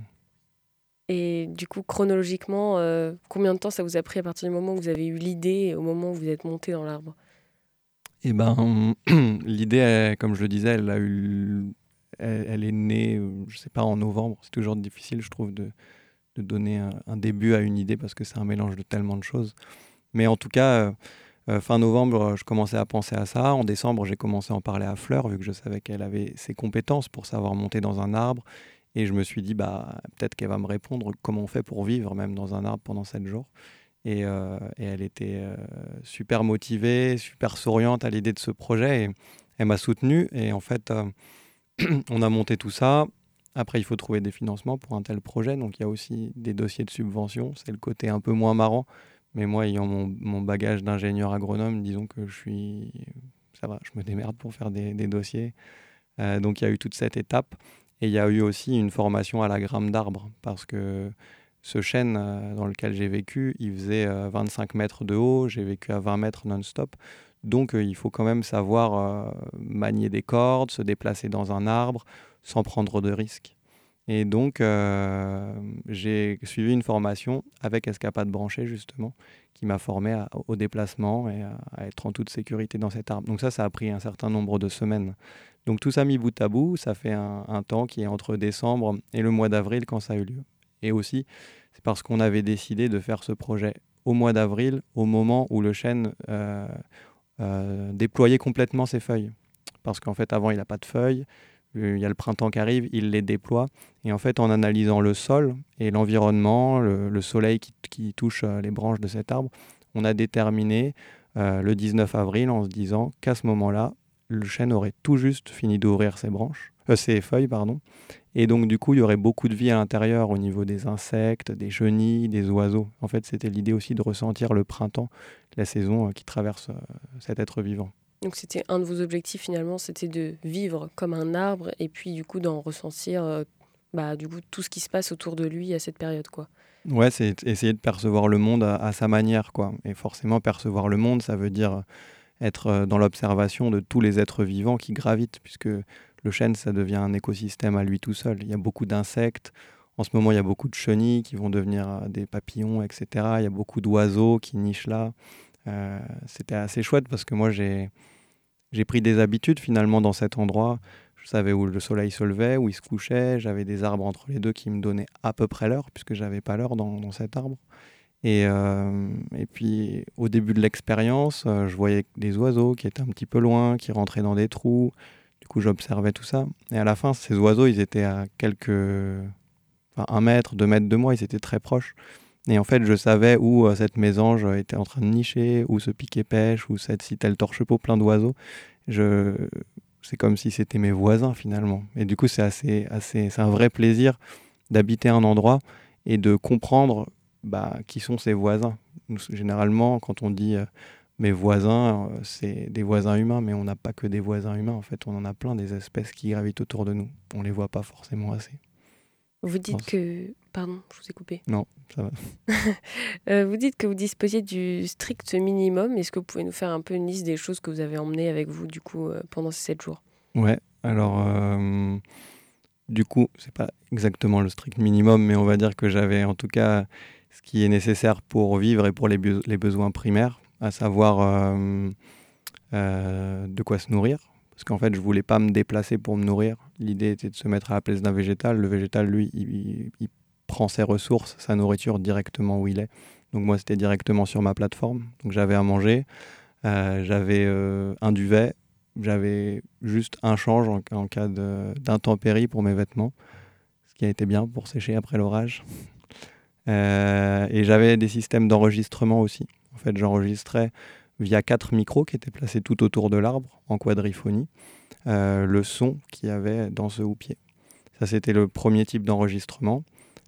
Et du coup, chronologiquement, euh, combien de temps ça vous a pris à partir du moment où vous avez eu l'idée au moment où vous êtes monté dans l'arbre? Eh ben, l'idée, comme je le disais, elle, a eu, elle, est née, euh, je sais pas, en novembre. C'est toujours difficile, je trouve, de, de donner un, début à une idée parce que c'est un mélange de tellement de choses. Mais en tout cas, euh, fin novembre, je commençais à penser à ça. En décembre, j'ai commencé à en parler à Fleur, vu que je savais qu'elle avait ses compétences pour savoir monter dans un arbre et je me suis dit, bah, peut-être qu'elle va me répondre comment on fait pour vivre même dans un arbre pendant sept jours. Et, euh, elle était euh, super motivée, super souriante à l'idée de ce projet. Et elle m'a soutenu. Et en fait, euh, on a monté tout ça. Après, il faut trouver des financements pour un tel projet. Donc, il y a aussi des dossiers de subvention. C'est le côté un peu moins marrant. Mais moi, ayant mon, bagage d'ingénieur agronome, disons que je suis. Ça va, je me démerde pour faire des, dossiers. donc, il y a eu toute cette étape. Et il y a eu aussi une formation à la gramme d'arbre, parce que ce chêne euh, dans lequel j'ai vécu, il faisait 25 euh, mètres de haut, j'ai vécu à 20 mètres non-stop. Donc euh, il faut quand même savoir manier des cordes, se déplacer dans un arbre sans prendre de risques. Et donc j'ai suivi une formation avec Escapade branchée justement, qui m'a formé au déplacement et à, être en toute sécurité dans cet arbre. Donc ça, ça a pris un certain nombre de semaines. Donc tout ça mis bout à bout, ça fait un, temps qui est entre décembre et le mois d'avril quand ça a eu lieu. Et aussi, c'est parce qu'on avait décidé de faire ce projet au mois d'avril, au moment où le chêne euh, euh, déployait complètement ses feuilles. Parce qu'en fait, avant, il n'a pas de feuilles. Euh, il y a le printemps qui arrive, il les déploie. Et en fait, en analysant le sol et l'environnement, le, soleil qui, touche les branches de cet arbre, on a déterminé le 19 avril en se disant qu'à ce moment-là, le chêne aurait tout juste fini d'ouvrir ses branches, euh, ses feuilles, pardon. Et donc, du coup, il y aurait beaucoup de vie à l'intérieur au niveau des insectes, des chenilles, des oiseaux. En fait, c'était l'idée aussi de ressentir le printemps, la saison euh, qui traverse euh, cet être vivant. Donc, c'était un de vos objectifs finalement, c'était de vivre comme un arbre et puis, du coup, d'en ressentir bah, du coup, tout ce qui se passe autour de lui à cette période, quoi. Ouais, c'est essayer de percevoir le monde à, sa manière, quoi. Et forcément, percevoir le monde, ça veut dire être euh, dans l'observation de tous les êtres vivants qui gravitent, puisque le chêne, ça devient un écosystème à lui tout seul. Il y a beaucoup d'insectes. En ce moment, il y a beaucoup de chenilles qui vont devenir euh, des papillons, etc. Il y a beaucoup d'oiseaux qui nichent là. Euh, c'était assez chouette parce que moi, j'ai, j'ai pris des habitudes finalement dans cet endroit. Je savais où le soleil se levait, où il se couchait. J'avais des arbres entre les deux qui me donnaient à peu près l'heure, puisque j'avais pas l'heure dans, cet arbre. Et, euh, et puis au début de l'expérience, euh, je voyais des oiseaux qui étaient un petit peu loin, qui rentraient dans des trous. Du coup, j'observais tout ça. Et à la fin, ces oiseaux, ils étaient à quelques. Un mètre, deux mètres de moi, ils étaient très proches. Et en fait, je savais où euh, cette mésange était en train de nicher, où ce piquet pêche, où cette citelle torche-peau plein d'oiseaux. Je... C'est comme si c'était mes voisins finalement. Et du coup, c'est assez, assez, un vrai plaisir d'habiter un endroit et de comprendre bah, qui sont ses voisins. généralement, quand on dit euh, mes voisins, euh, c'est des voisins humains, mais on n'a pas que des voisins humains. En fait, on en a plein des espèces qui gravitent autour de nous. On les voit pas forcément assez. Vous dites que. Pardon, je vous ai coupé. Non, ça va. Euh, vous dites que vous disposiez du strict minimum. Est-ce que vous pouvez nous faire un peu une liste des choses que vous avez emmenées avec vous, du coup, pendant ces sept jours? Ouais, alors. Du coup, c'est pas exactement le strict minimum, mais on va dire que j'avais en tout cas ce qui est nécessaire pour vivre et pour les, les besoins primaires, à savoir euh, euh, de quoi se nourrir. Parce qu'en fait, je voulais pas me déplacer pour me nourrir. L'idée était de se mettre à la place d'un végétal. Le végétal, lui, il, prend ses ressources, sa nourriture directement où il est. Donc moi, c'était directement sur ma plateforme. Donc j'avais à manger, euh, j'avais un duvet, j'avais juste un change en, en cas d'intempérie pour mes vêtements, ce qui a été bien pour sécher après l'orage. Euh, et j'avais des systèmes d'enregistrement aussi. En fait, j'enregistrais via quatre micros qui étaient placés tout autour de l'arbre en quadriphonie euh, le son qu'il y avait dans ce houppier. Ça, c'était le premier type d'enregistrement.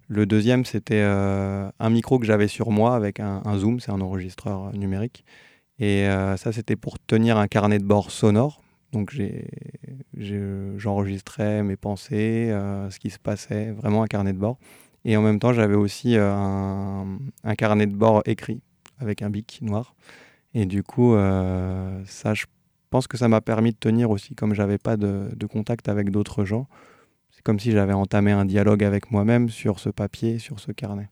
Le deuxième, c'était euh, un micro que j'avais sur moi avec un, zoom, c'est un enregistreur numérique. Et ça, c'était pour tenir un carnet de bord sonore. Donc j'enregistrais mes pensées, euh, ce qui se passait, vraiment un carnet de bord. Et en même temps, j'avais aussi euh, un, carnet de bord écrit avec un bic noir. Et du coup, euh, ça, je pense que ça m'a permis de tenir aussi, comme j'avais pas de contact avec d'autres gens. Comme si j'avais entamé un dialogue avec moi-même sur ce papier, sur ce carnet.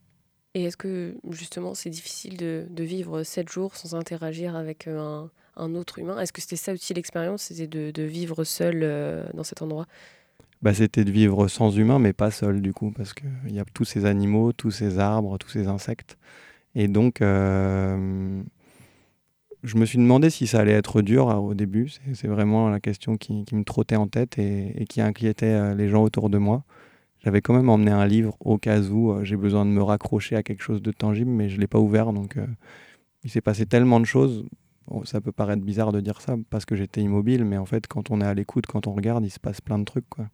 Et est-ce que justement c'est difficile de, de vivre sept jours sans interagir avec euh, un, un autre humain? Est-ce que c'était ça aussi l'expérience C'était de, de vivre seul euh, dans cet endroit? Bah, c'était de vivre sans humain, mais pas seul du coup, parce qu'il y a tous ces animaux, tous ces arbres, tous ces insectes. Et donc, euh, je me suis demandé si ça allait être dur hein, au début. C'est- vraiment la question qui, me trottait en tête et, qui inquiétait euh, les gens autour de moi. J'avais quand même emmené un livre au cas où euh, j'ai besoin de me raccrocher à quelque chose de tangible, mais je ne l'ai pas ouvert. Donc, euh, il s'est passé tellement de choses. Ça peut paraître bizarre de dire ça parce que j'étais immobile, mais en fait, quand on est à l'écoute, quand on regarde, il se passe plein de trucs. Quoi.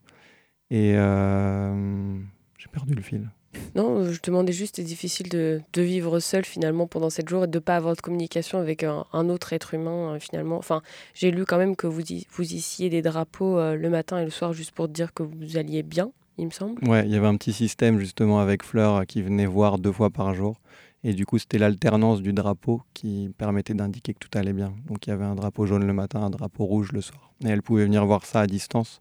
Et j'ai perdu le fil. Non, je demandais juste, c'est difficile de, de vivre seul finalement pendant sept jours et de ne pas avoir de communication avec un, autre être humain euh, finalement. Enfin, j'ai lu quand même que vous, vous des drapeaux euh, le matin et le soir juste pour dire que vous alliez bien, il me semble. Ouais, il y avait un petit système justement avec Fleur euh, qui venait voir deux fois par jour. Et du coup, c'était l'alternance du drapeau qui permettait d'indiquer que tout allait bien. Donc il y avait un drapeau jaune le matin, un drapeau rouge le soir. Et elle pouvait venir voir ça à distance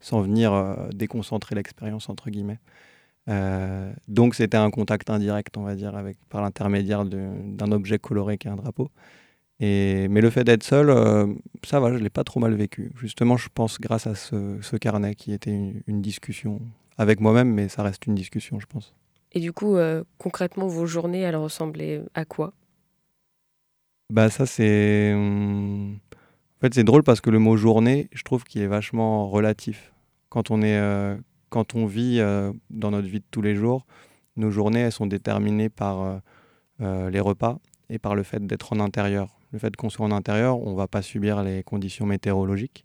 sans venir déconcentrer l'expérience, entre guillemets. Euh, donc c'était un contact indirect, on va dire, avec, par l'intermédiaire d'un objet coloré qui est un drapeau. Et, mais le fait d'être seul, euh, ça va, je ne l'ai pas trop mal vécu. Justement, je pense grâce à ce, ce carnet qui était une, une discussion avec moi-même, mais ça reste une discussion, je pense. Et du coup, euh, concrètement, vos journées, elles ressemblaient à quoi? Bah ça c'est... hum, En fait c'est drôle parce que le mot journée, je trouve qu'il est vachement relatif. Quand on, est, quand on vit euh, dans notre vie de tous les jours, nos journées elles sont déterminées par euh, euh, les repas et par le fait d'être en intérieur. Le fait qu'on soit en intérieur, on va pas subir les conditions météorologiques.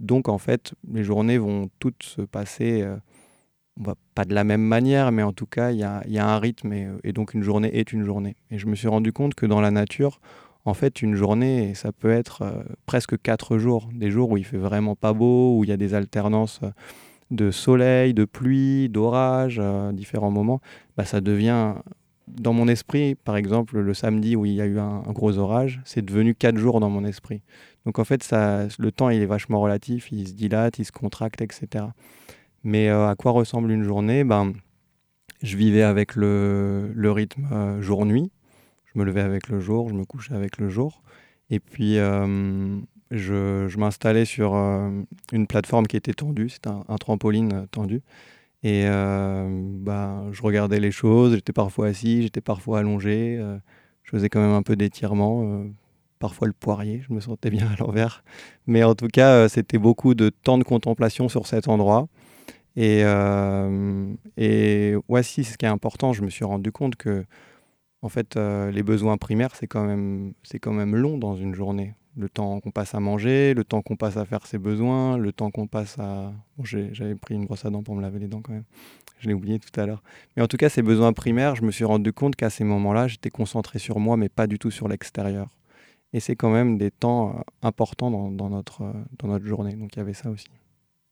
Donc en fait, les journées vont toutes se passer, pas de la même manière, mais en tout cas, il y a, un rythme et, et donc une journée est une journée. Et je me suis rendu compte que dans la nature, en fait, une journée, ça peut être presque quatre jours. Des jours où il fait vraiment pas beau, où il y a des alternances de soleil, de pluie, d'orage, euh, différents moments. Bah, ça devient, dans mon esprit, par exemple, le samedi où il y a eu un, gros orage, c'est devenu quatre jours dans mon esprit. Donc en fait, ça, le temps, il est vachement relatif, il se dilate, il se contracte, etc. Mais euh, à quoi ressemble une journée? Ben, Je vivais avec le, le rythme euh, jour-nuit. Je me levais avec le jour, je me couchais avec le jour. Et puis, je, m'installais sur euh, une plateforme qui était tendue, c'était un, trampoline euh, tendu. Et euh, ben, je regardais les choses, j'étais parfois assis, j'étais parfois allongé. je faisais quand même un peu d'étirement, parfois le poirier, je me sentais bien à l'envers. Mais en tout cas, c'était beaucoup de temps de contemplation sur cet endroit. Et, et ce qui est important, je me suis rendu compte que en fait, les besoins primaires, c'est quand, quand même long dans une journée. Le temps qu'on passe à manger, le temps qu'on passe à faire ses besoins, le temps qu'on passe à... J'avais pris une brosse à dents pour me laver les dents quand même. Je l'ai oublié tout à l'heure. Mais en tout cas, ces besoins primaires, je me suis rendu compte qu'à ces moments-là, j'étais concentré sur moi, mais pas du tout sur l'extérieur. Et c'est quand même des temps euh, importants dans, dans notre, euh, dans notre journée. Donc il y avait ça aussi.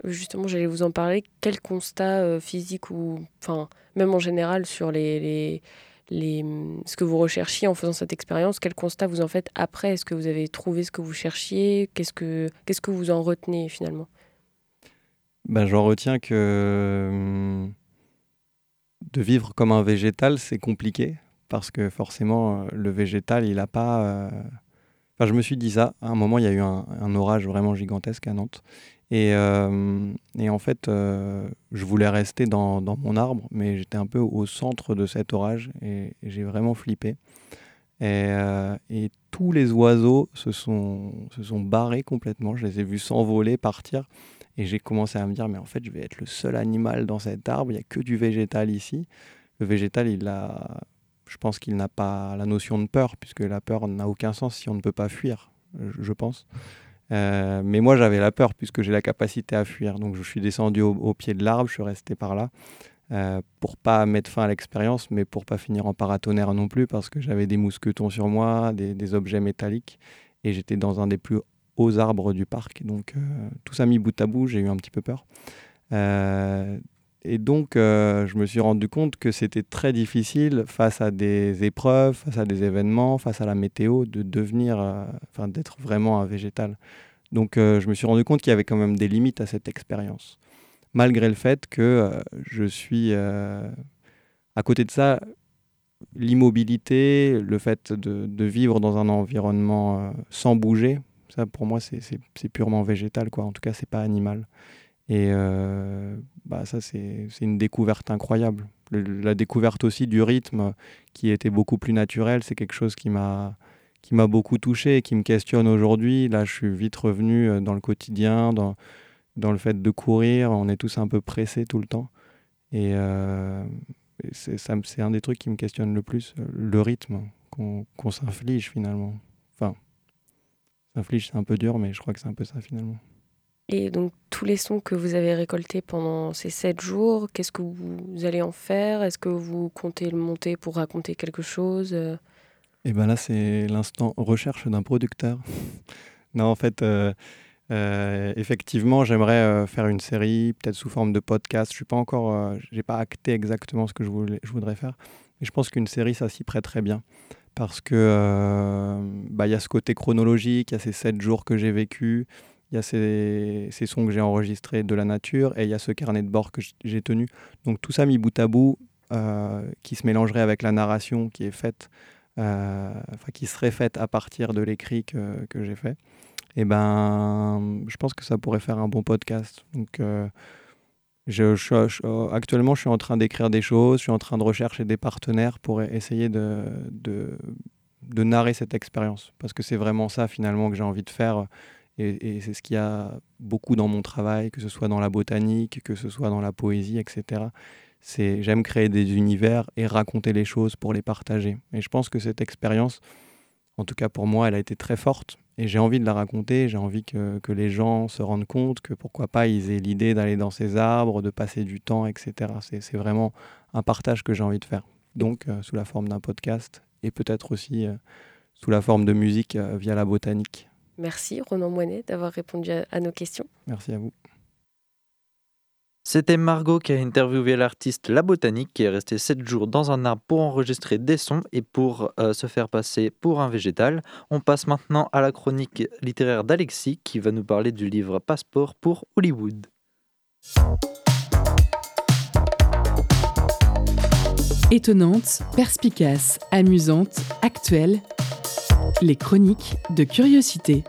Justement, j'allais vous en parler. Quel constat euh, physique ou, enfin, même en général sur les, les, les, hum, ce que vous recherchiez en faisant cette expérience, quel constat vous en faites après? Est-ce que vous avez trouvé ce que vous cherchiez? Qu'est-ce que, que vous en retenez finalement? Ben, J'en retiens que hum, de vivre comme un végétal, c'est compliqué parce que forcément, euh, le végétal, il n'a pas. euh, Enfin, je me suis dit ça. À un moment, il y a eu un orage vraiment gigantesque à Nantes. Et, euh, et en fait, euh, je voulais rester dans, mon arbre, mais j'étais un peu au centre de cet orage et, j'ai vraiment flippé. Et, euh, et tous les oiseaux se sont, se sont barrés complètement. Je les ai vus s'envoler, partir. Et j'ai commencé à me dire, mais en fait, je vais être le seul animal dans cet arbre. Il n'y a que du végétal ici. Le végétal, il a, je pense qu'il n'a pas la notion de peur, puisque la peur n'a aucun sens si on ne peut pas fuir, je pense. Euh, mais moi, j'avais la peur, puisque j'ai la capacité à fuir. Donc, je suis descendu au, pied de l'arbre, je suis resté par là, euh, pour pas mettre fin à l'expérience, mais pour pas finir en paratonnerre non plus, parce que j'avais des mousquetons sur moi, des, objets métalliques, et j'étais dans un des plus aux arbres du parc. Donc tout ça mis bout à bout, j'ai eu un petit peu peur. Et donc je me suis rendu compte que c'était très difficile face à des épreuves, face à des événements, face à la météo, de devenir, enfin d'être vraiment un végétal. Donc je me suis rendu compte qu'il y avait quand même des limites à cette expérience malgré le fait que euh, je suis euh, à côté de ça, l'immobilité, le fait de, vivre dans un environnement euh, sans bouger, ça pour moi c'est purement végétal, quoi. en tout cas c'est pas animal. Et bah, ça c'est une découverte incroyable. la découverte aussi du rythme qui était beaucoup plus naturel, c'est quelque chose qui m'a beaucoup touché et qui me questionne aujourd'hui. Là, je suis vite revenu dans le quotidien, dans, dans le fait de courir, on est tous un peu pressés tout le temps. Et euh, c'est un des trucs qui me questionne le plus, le rythme qu'on s'inflige finalement. Enfin, s'inflige c'est un peu dur, mais je crois que c'est un peu ça finalement. Et donc tous les sons que vous avez récoltés pendant ces sept jours, qu'est-ce que vous allez en faire? Est-ce que vous comptez le monter pour raconter quelque chose? Et eh ben là c'est l'instant recherche d'un producteur. non en fait... Euh, euh, effectivement, j'aimerais euh, faire une série, peut-être sous forme de podcast. Je suis pas encore, j'ai pas acté exactement ce que je voudrais faire, mais je pense qu'une série, ça s'y prête très bien. Parce que bah, il y a ce côté chronologique, il y a ces sept jours que j'ai vécu, il y a ces, ces, sons que j'ai enregistrés de la nature et il y a ce carnet de bord que j'ai tenu. Donc tout ça mis bout à bout, qui se mélangerait avec la narration qui est faite, enfin qui serait faite à partir de l'écrit que, que j'ai fait et eh ben, je pense que ça pourrait faire un bon podcast. Donc, euh, je, euh, actuellement, je suis en train d'écrire des choses, je suis en train de rechercher des partenaires pour e-, essayer de, de, de narrer cette expérience. Parce que c'est vraiment ça, finalement, que j'ai envie de faire. Et, c'est ce qu'il y a beaucoup dans mon travail, que ce soit dans la botanique, que ce soit dans la poésie, etc. C'est, j'aime créer des univers et raconter les choses pour les partager. Et je pense que cette expérience, en tout cas pour moi, elle a été très forte et j'ai envie de la raconter, j'ai envie que, que, les gens se rendent compte que pourquoi pas ils aient l'idée d'aller dans ces arbres, de passer du temps, etc. C'est vraiment un partage que j'ai envie de faire. Donc euh, sous la forme d'un podcast et peut-être aussi euh, sous la forme de musique euh, via la botanique. Merci Ronan Moinet d'avoir répondu à nos questions. Merci à vous. C'était Margot qui a interviewé l'artiste La Botanique qui est resté 7 jours dans un arbre pour enregistrer des sons et pour euh, se faire passer pour un végétal. On passe maintenant à la chronique littéraire d'Alexis qui va nous parler du livre Passeport pour Hollywood. Étonnante, perspicace, amusante, actuelle, les chroniques de curiosité.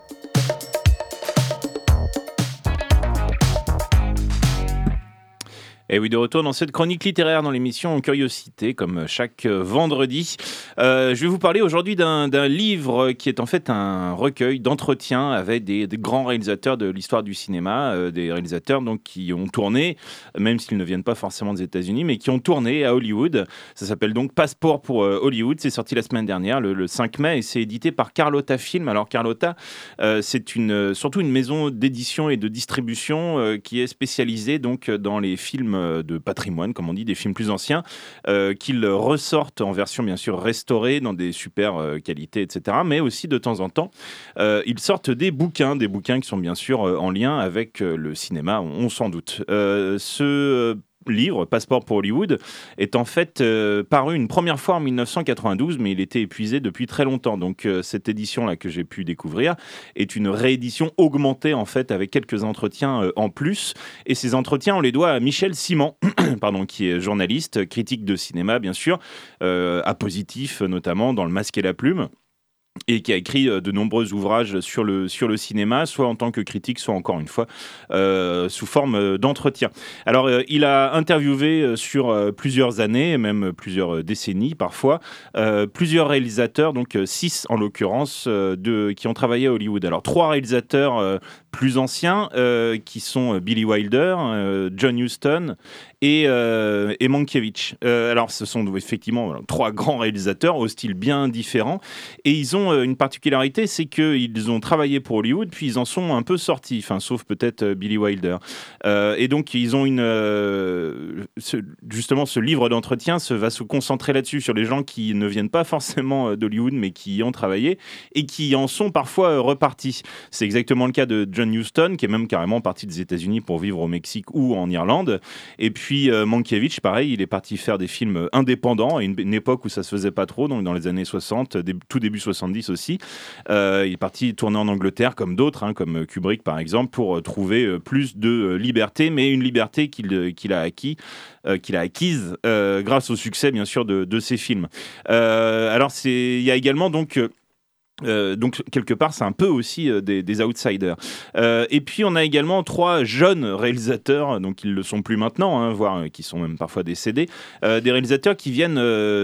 Et oui, de retour dans cette chronique littéraire dans l'émission Curiosité, comme chaque vendredi. Euh, je vais vous parler aujourd'hui d'un livre qui est en fait un recueil d'entretiens avec des, grands réalisateurs de l'histoire du cinéma, euh, des réalisateurs donc qui ont tourné, même s'ils ne viennent pas forcément des États-Unis, mais qui ont tourné à Hollywood. Ça s'appelle donc Passeport pour euh, Hollywood. C'est sorti la semaine dernière, le, 5 mai, et c'est édité par Carlotta Film. Alors Carlotta, c'est surtout une maison d'édition et de distribution qui est spécialisée donc dans les films euh, de patrimoine, comme on dit, des films plus anciens, euh, qu'ils ressortent en version bien sûr restaurée dans des super euh, qualités, etc. Mais aussi de temps en temps, ils sortent des bouquins, des bouquins qui sont bien sûr en lien avec le cinéma, on, s'en doute. ce livre, Passeport pour Hollywood, est en fait euh, paru une première fois en 1992, mais il était épuisé depuis très longtemps. Donc euh, cette édition-là que j'ai pu découvrir est une réédition augmentée en fait avec quelques entretiens euh, en plus. Et ces entretiens, on les doit à Michel Simon, pardon, qui est journaliste, critique de cinéma bien sûr, à positif notamment dans Le Masque et la Plume et qui a écrit euh, de nombreux ouvrages sur le, sur le cinéma, soit en tant que critique, soit encore une fois euh, sous forme euh, d'entretien. Alors, il a interviewé sur plusieurs années, même plusieurs décennies parfois, plusieurs réalisateurs, donc six en l'occurrence, qui ont travaillé à Hollywood. Alors, trois réalisateurs plus anciens, euh, qui sont Billy Wilder, euh, John Huston et, euh, et. Euh, alors, ce sont effectivement trois grands réalisateurs au style bien différent. Et ils ont euh, une particularité, c'est qu'ils ont travaillé pour Hollywood, puis ils en sont un peu sortis, enfin, sauf peut-être euh, Billy Wilder. Euh, et donc, ils ont une. euh, justement, ce livre d'entretien va se concentrer là-dessus, sur les gens qui ne viennent pas forcément euh, d'Hollywood, mais qui y ont travaillé et qui en sont parfois euh, repartis. C'est exactement le cas de John Huston, qui est même carrément parti des États-Unis pour vivre au Mexique ou en Irlande. Et puis euh, Mankiewicz, pareil, il est parti faire des films indépendants à une, époque où ça se faisait pas trop, donc dans les années 60, dé- tout début 70 aussi. Euh, il est parti tourner en Angleterre comme d'autres, hein, comme Kubrick par exemple, pour euh, trouver euh, plus de liberté, mais une liberté qu'il a acquis. qu'il a acquise grâce au succès bien sûr de, ses films. Euh, alors il y a également donc euh, donc quelque part, c'est un peu aussi euh, des, outsiders. Euh, et puis on a également trois jeunes réalisateurs, donc ils le sont plus maintenant, hein, voire qui sont même parfois décédés, des réalisateurs qui viennent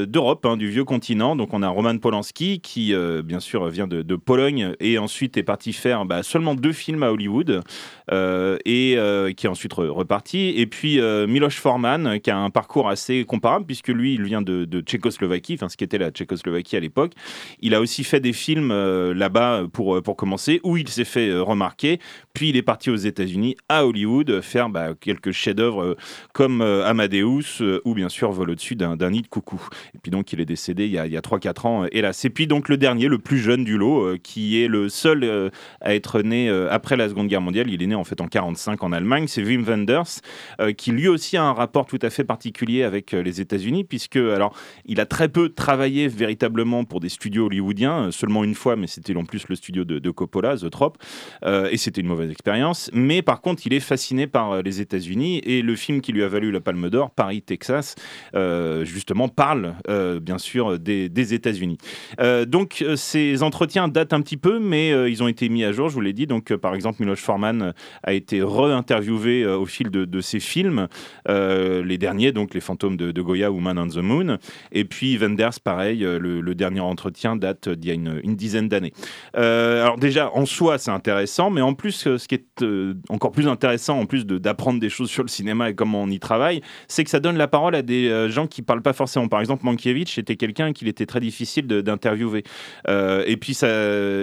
d'Europe, hein, du vieux continent. Donc on a Roman Polanski qui, bien sûr, vient de, Pologne et ensuite est parti faire bah, seulement deux films à Hollywood et qui est ensuite re- reparti. Et puis Miloš Forman qui a un parcours assez comparable puisque lui, il vient de, de Tchécoslovaquie, enfin ce qui était la Tchécoslovaquie à l'époque. Il a aussi fait des films euh, là-bas pour, euh, pour commencer, où il s'est fait euh, remarquer. Puis il est parti aux États-Unis, à Hollywood, euh, faire bah, quelques chefs-d'œuvre euh, comme euh, Amadeus euh, ou bien sûr Vol au-dessus d'un nid de coucou. Et puis donc il est décédé il y a, a 3-4 ans, euh, hélas. Et puis donc le dernier, le plus jeune du lot, euh, qui est le seul euh, à être né euh, après la Seconde Guerre mondiale. Il est né en fait en 45 en Allemagne. C'est Wim Wenders, euh, qui lui aussi a un rapport tout à fait particulier avec euh, les États-Unis, puisque alors il a très peu travaillé véritablement pour des studios hollywoodiens, euh, seulement une fois, mais c'était en plus le studio de, Coppola, The Trop, euh, et c'était une mauvaise expérience. Mais par contre, il est fasciné par euh, les États-Unis et le film qui lui a valu la Palme d'Or, Paris, Texas, euh, justement parle bien sûr des, États-Unis. Donc ces entretiens datent un petit peu, mais ils ont été mis à jour, je vous l'ai dit. Donc par exemple, Miloš Forman a été re-interviewé au fil de, ses films, les derniers, donc Les Fantômes de, Goya ou Man on the Moon. Et puis Wenders, pareil, le, le dernier entretien date d'il y a une, une dizaine d'années. Euh, alors déjà, en soi, c'est intéressant, mais en plus, euh, ce qui est euh, encore plus intéressant, en plus d'apprendre des choses sur le cinéma et comment on y travaille, c'est que ça donne la parole à des gens qui parlent pas forcément. Par exemple, Mankiewicz était quelqu'un qu'il était très difficile d'interviewer. Et puis ça,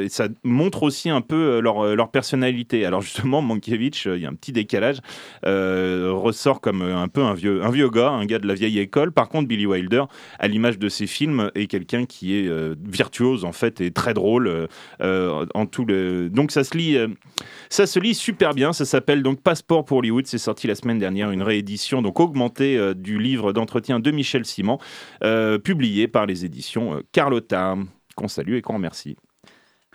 ça montre aussi un peu leur, leur personnalité. Alors justement, Mankiewicz, il y a un petit décalage, ressort comme un peu un vieux, un vieux gars, un gars de la vieille école. Par contre, Billy Wilder, à l'image de ses films, est quelqu'un qui est virtuose en fait et très drôle euh, euh, en tout le. Donc ça se lit, euh, ça se lit super bien. Ça s'appelle donc Passeport pour Hollywood. C'est sorti la semaine dernière, une réédition donc augmentée du livre d'entretien de Michel Simon, publié par les éditions Carlotta, qu'on salue et qu'on remercie.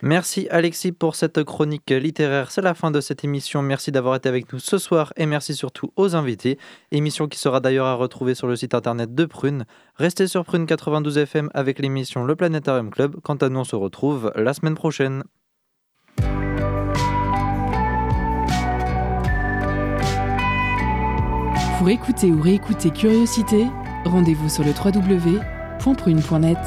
Merci Alexis pour cette chronique littéraire. C'est la fin de cette émission. Merci d'avoir été avec nous ce soir et merci surtout aux invités. Émission qui sera d'ailleurs à retrouver sur le site internet de Prune. Restez sur Prune 92 FM avec l'émission Le Planétarium Club. Quant à nous, on se retrouve la semaine prochaine. Pour écouter ou réécouter Curiosité, rendez-vous sur www.prune.net.